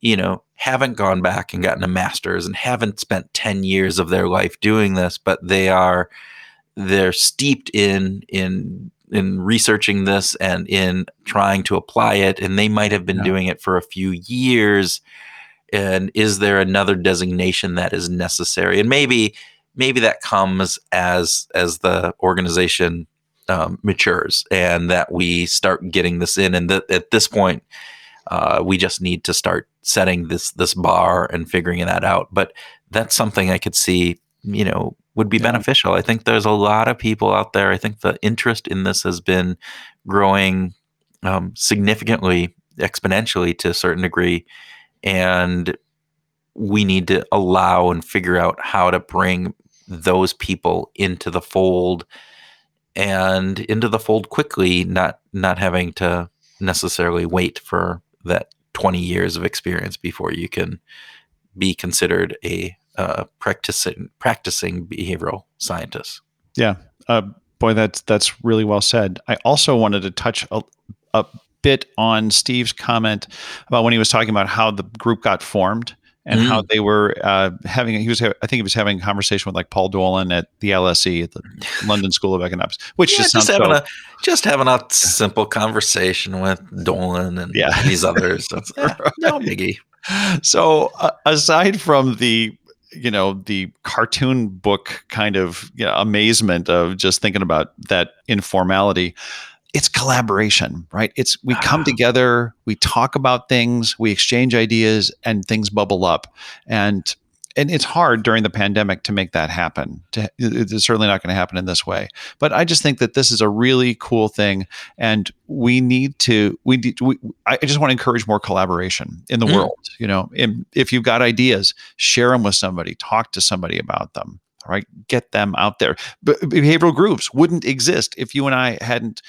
you know, haven't gone back and gotten a master's and haven't spent ten years of their life doing this, but they are they're steeped in in in researching this and in trying to apply it and they might have been yeah. doing it for a few years and is there another designation that is necessary and maybe maybe that comes as as the organization um, matures and that we start getting this in. And that at this point, uh, we just need to start setting this this bar and figuring that out. But that's something I could see, you know, would be yeah. beneficial. I think there's a lot of people out there. I think the interest in this has been growing um, significantly, exponentially to a certain degree, and we need to allow and figure out how to bring those people into the fold and into the fold quickly, not not having to necessarily wait for that 20 years of experience before you can be considered a uh, practicing practicing behavioral scientists. Yeah, uh, boy, that's that's really well said. I also wanted to touch a, a bit on Steve's comment about when he was talking about how the group got formed and mm. how they were uh, having. He was, I think, he was having a conversation with like Paul Dolan at the LSE, at the London School of Economics, which yeah, just, just having so, a just having a simple conversation with Dolan and yeah. these others. That's, eh, no biggie. So, uh, aside from the you know the cartoon book kind of you know, amazement of just thinking about that informality it's collaboration, right? It's we come ah. together, we talk about things, we exchange ideas, and things bubble up. And and it's hard during the pandemic to make that happen. To, it's certainly not going to happen in this way. But I just think that this is a really cool thing, and we need to. We, we I just want to encourage more collaboration in the mm. world. You know, if you've got ideas, share them with somebody, talk to somebody about them. All right, get them out there. But Behavioral Grooves wouldn't exist if you and I hadn't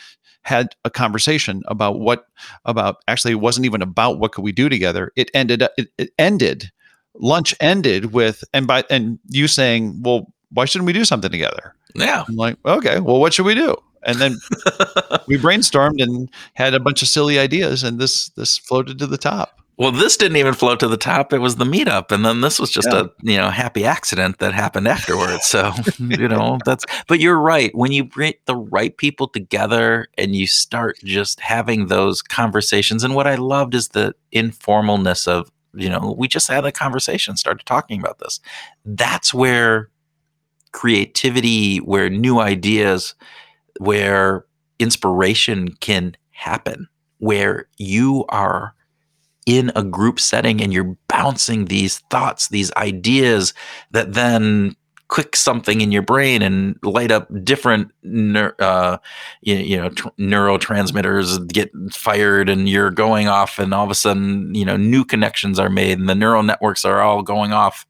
had a conversation about what about actually it wasn't even about what could we do together it ended it, it ended lunch ended with and by and you saying well why shouldn't we do something together yeah i'm like okay well what should we do and then we brainstormed and had a bunch of silly ideas and this this floated to the top well, this didn't even float to the top. It was the meetup, and then this was just yeah. a you know happy accident that happened afterwards. So you know that's. But you're right. When you bring the right people together and you start just having those conversations, and what I loved is the informalness of you know we just had a conversation, started talking about this. That's where creativity, where new ideas, where inspiration can happen, where you are in a group setting and you're bouncing these thoughts, these ideas that then click something in your brain and light up different uh, you, you, know tr- neurotransmitters get fired and you're going off and all of a sudden you know new connections are made and the neural networks are all going off.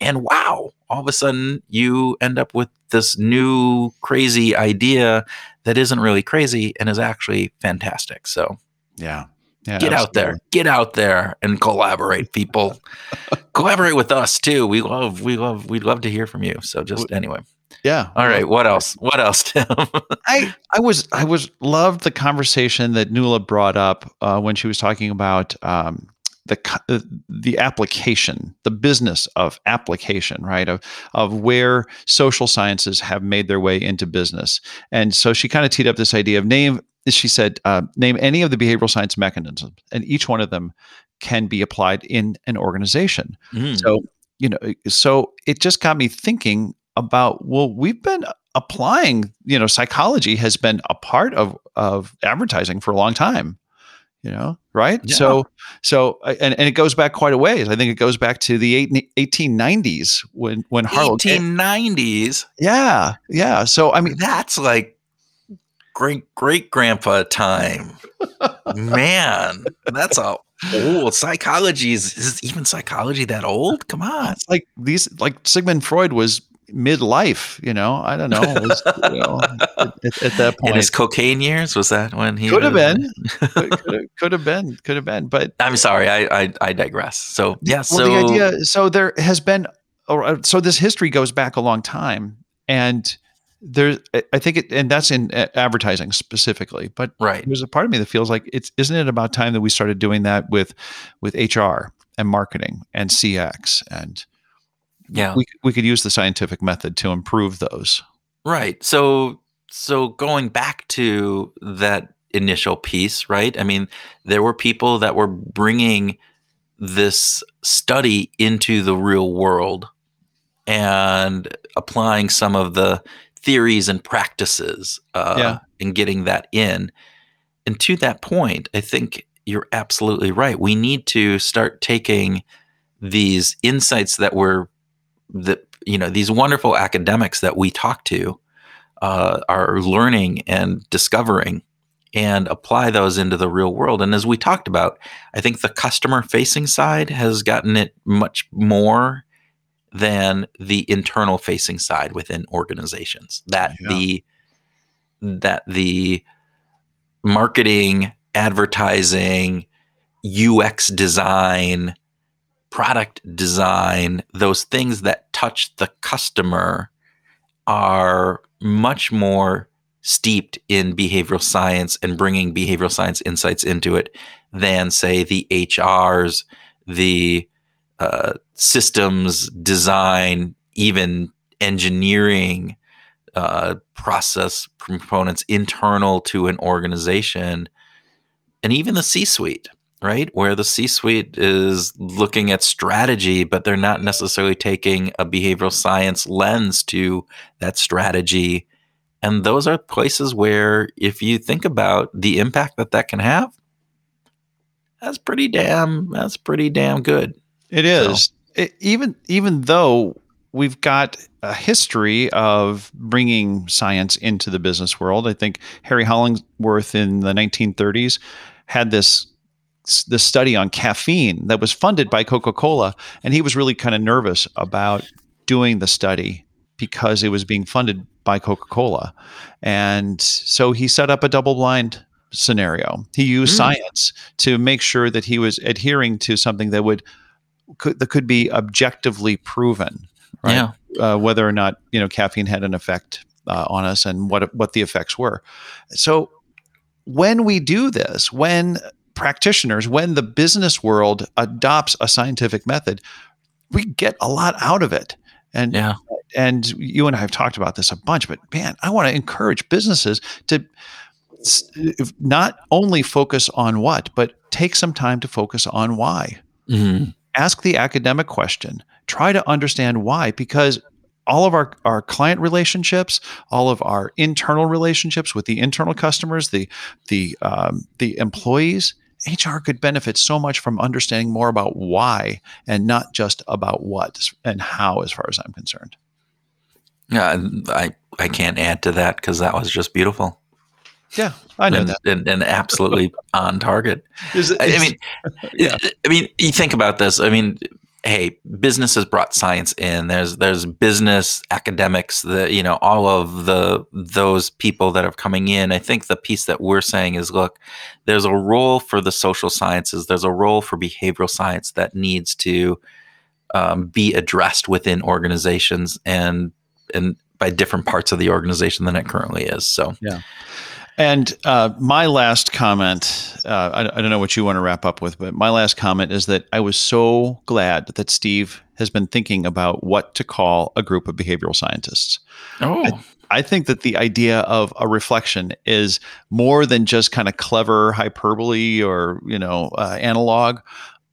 And wow all of a sudden you end up with this new crazy idea that isn't really crazy and is actually fantastic. So yeah yeah, get out there, get out there and collaborate, people. collaborate with us too. We love, we love, we'd love to hear from you. So just anyway. Yeah. All right. What else? What else, Tim? I I was I was loved the conversation that Nuala brought up uh, when she was talking about um, the uh, the application, the business of application, right? Of of where social sciences have made their way into business, and so she kind of teed up this idea of name she said, uh, name any of the behavioral science mechanisms, and each one of them can be applied in an organization. Mm. So, you know, so it just got me thinking about, well, we've been applying, you know, psychology has been a part of, of advertising for a long time you know right yeah. so so and, and it goes back quite a ways i think it goes back to the 1890s when when harlow 1890s yeah yeah so i mean that's like great great grandpa time. Man, that's a old psychology. Is, is even psychology that old? Come on. It's like these like Sigmund Freud was midlife, you know. I don't know. Was, you know at, at, that point. In his cocaine years, was that when he could have been? could, have been, could have been. But I'm sorry, I I, I digress. So yeah, well, so the idea so there has been uh, so this history goes back a long time and there's i think it and that's in uh, advertising specifically but right. there's a part of me that feels like it's isn't it about time that we started doing that with with hr and marketing and cx and yeah. we, we could use the scientific method to improve those. Right. So so going back to that initial piece right? I mean there were people that were bringing this study into the real world and applying some of the theories and practices uh, Yeah. and getting that in. And to that point, I think you're absolutely right. We need to start taking these insights that we're that you know these wonderful academics that we talk to uh, are learning and discovering and apply those into the real world. And as we talked about, I think the customer facing side has gotten it much more than the internal facing side within organizations. That Yeah. the that the marketing, advertising, UX design, product design, those things that touch the customer are much more steeped in behavioral science and bringing behavioral science insights into it than, say, the HRs, the uh, systems design, even engineering uh, process components internal to an organization, and even the C suite, right? Where the C suite is looking at strategy, but they're not necessarily taking a behavioral science lens to that strategy. And those are places where, if you think about the impact that that can have, that's pretty damn. That's pretty damn good. It is. It, even even though we've got a history of bringing science into the business world, I think Harry Hollingworth in the 1930s had this this study on caffeine that was funded by Coca-Cola, and he was really kind of nervous about doing the study because it was being funded by Coca-Cola, and so he set up a double-blind scenario. He used Mm. science to make sure that he was adhering to something that would could that could be objectively proven, right? Yeah. Uh, whether or not you know caffeine had an effect uh, on us and what what the effects were. So when we do this, when practitioners, when the business world adopts a scientific method, we get a lot out of it. And Yeah. and you and I have talked about this a bunch, but man, I want to encourage businesses to not only focus on what, but take some time to focus on why Mhm. Ask the academic question try to understand why because all of our, our client relationships all of our internal relationships with the internal customers the the um, the employees hr could benefit so much from understanding more about why and not just about what and how as far as i'm concerned Yeah, I I can't add to that because that was just beautiful. Yeah i know and, that and, and absolutely on target. Is I, mean, Yeah. I mean, you think about this. I mean, hey, business has brought science in. There's there's business academics, the you know all of the those people that are coming in. I think the piece that we're saying is, look, there's a role for the social sciences. There's a role for behavioral science that needs to um, be addressed within organizations and and by different parts of the organization than it currently is. So And uh, my last comment, uh, I, I don't know what you want to wrap up with, but my last comment is that I was so glad that Steve has been thinking about what to call a group of behavioral scientists. oh. I think that the idea of a reflection is more than just kind of clever hyperbole or you know uh, analog.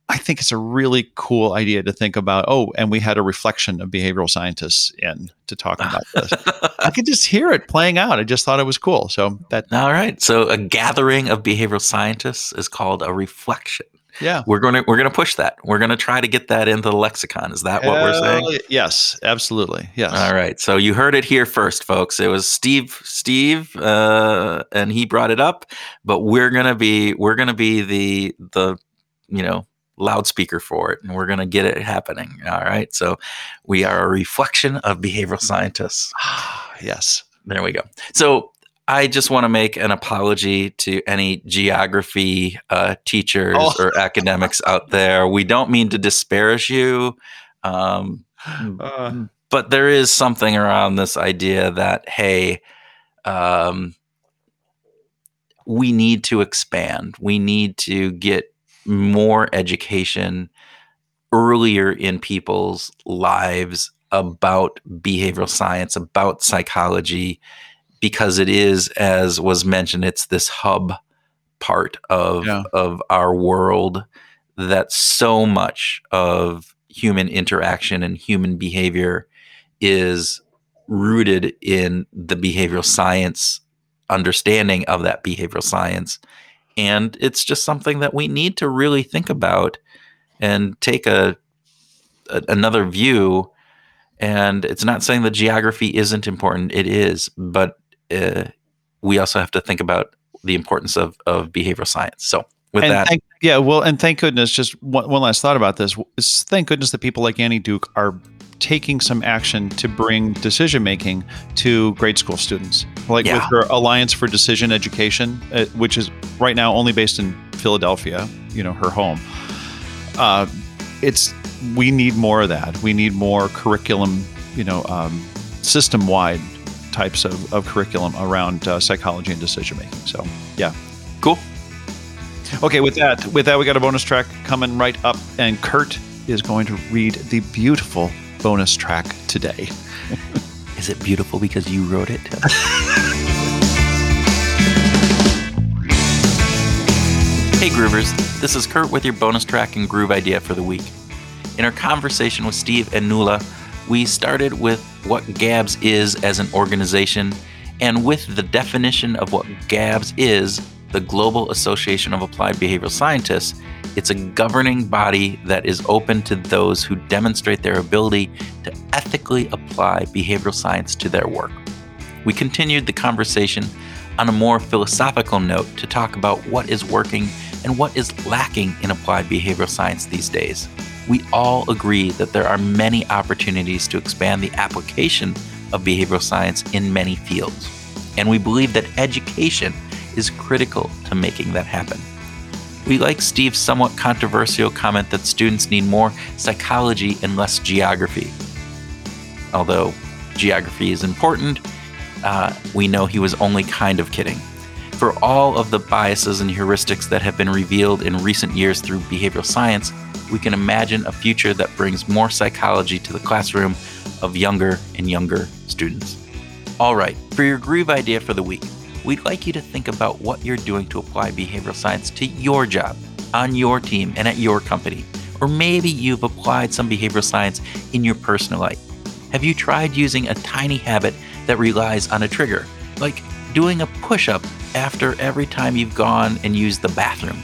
I think it's a really cool idea to think about. Oh, and we had a reflection of behavioral scientists in to talk about this. I could just hear it playing out. I just thought it was cool. So that All right. So a gathering of behavioral scientists is called a reflection. yeah. We're going to we're going to push that. We're going to try to get that into the lexicon. Is that what we're saying? Yes, absolutely. Yes. All right. So you heard it here first, folks. It was Steve Steve uh and he brought it up, but we're going to be we're going to be the the you know loudspeaker for it and we're going to get it happening. All right. So we are a reflection of behavioral scientists. yes. There we go. So I just want to make an apology to any geography uh, teachers Oh. or academics out there. We don't mean to disparage you, um, Uh, but there is something around this idea that hey, um, we need to expand. We need to get more education earlier in people's lives about behavioral science, about psychology, because it is, as was mentioned, it's this hub part of Yeah. of our world that so much of human interaction and human behavior is rooted in the behavioral science understanding of that behavioral science. And it's just something that we need to really think about and take a, a another view. And it's not saying that geography isn't important; it is, but uh, we also have to think about the importance of of behavioral science. So with and that, thank, yeah, well, and thank goodness. Just one, one last thought about this: is thank goodness that people like Annie Duke are taking some action to bring decision making to grade school students, like Yeah. with her Alliance for Decision Education, uh, which is right now only based in Philadelphia. You know, her home. Uh, it's we need more of that. We need more curriculum. You know, um, system wide types of, of curriculum around uh, psychology and decision making. So, yeah. cool. Okay, with that, with that, we got a bonus track coming right up, and Kurt is going to read the beautiful bonus track today. Is it beautiful because you wrote it? hey Groovers, this is Kurt with your bonus track and groove idea for the week. In our conversation with Steve and Nuala, we started with what GABS is as an organization, and with the definition of what GABS is, the Global Association of Applied Behavioral Scientists, it's a governing body that is open to those who demonstrate their ability to ethically apply behavioral science to their work. We continued the conversation on a more philosophical note to talk about what is working and what is lacking in applied behavioral science these days. We all agree that there are many opportunities to expand the application of behavioral science in many fields, and we believe that education is critical to making that happen. We like Steve's somewhat controversial comment that students need more psychology and less geography. Although geography is important, uh, we know he was only kind of kidding. For all of the biases and heuristics that have been revealed in recent years through behavioral science, we can imagine a future that brings more psychology to the classroom of younger and younger students. All right, for your groove idea for the week, we'd like you to think about what you're doing to apply behavioral science to your job, on your team, and at your company. Or maybe you've applied some behavioral science in your personal life. Have you tried using a tiny habit that relies on a trigger, like doing a push up after every time you've gone and used the bathroom?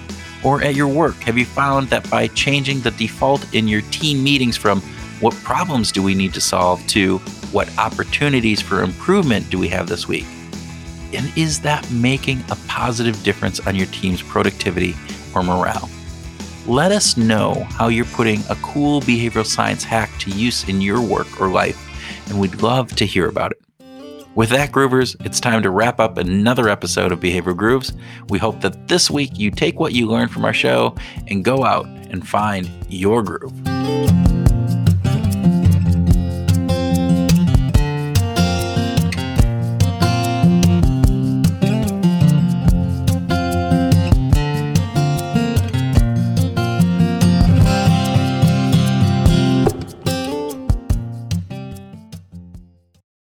Or at your work, have you found that by changing the default in your team meetings from what problems do we need to solve to what opportunities for improvement do we have this week? And is that making a positive difference on your team's productivity or morale? Let us know how you're putting a cool behavioral science hack to use in your work or life, and we'd love to hear about it. With that, Groovers, it's time to wrap up another episode of Behavioral Grooves. We hope that this week you take what you learned from our show and go out and find your groove.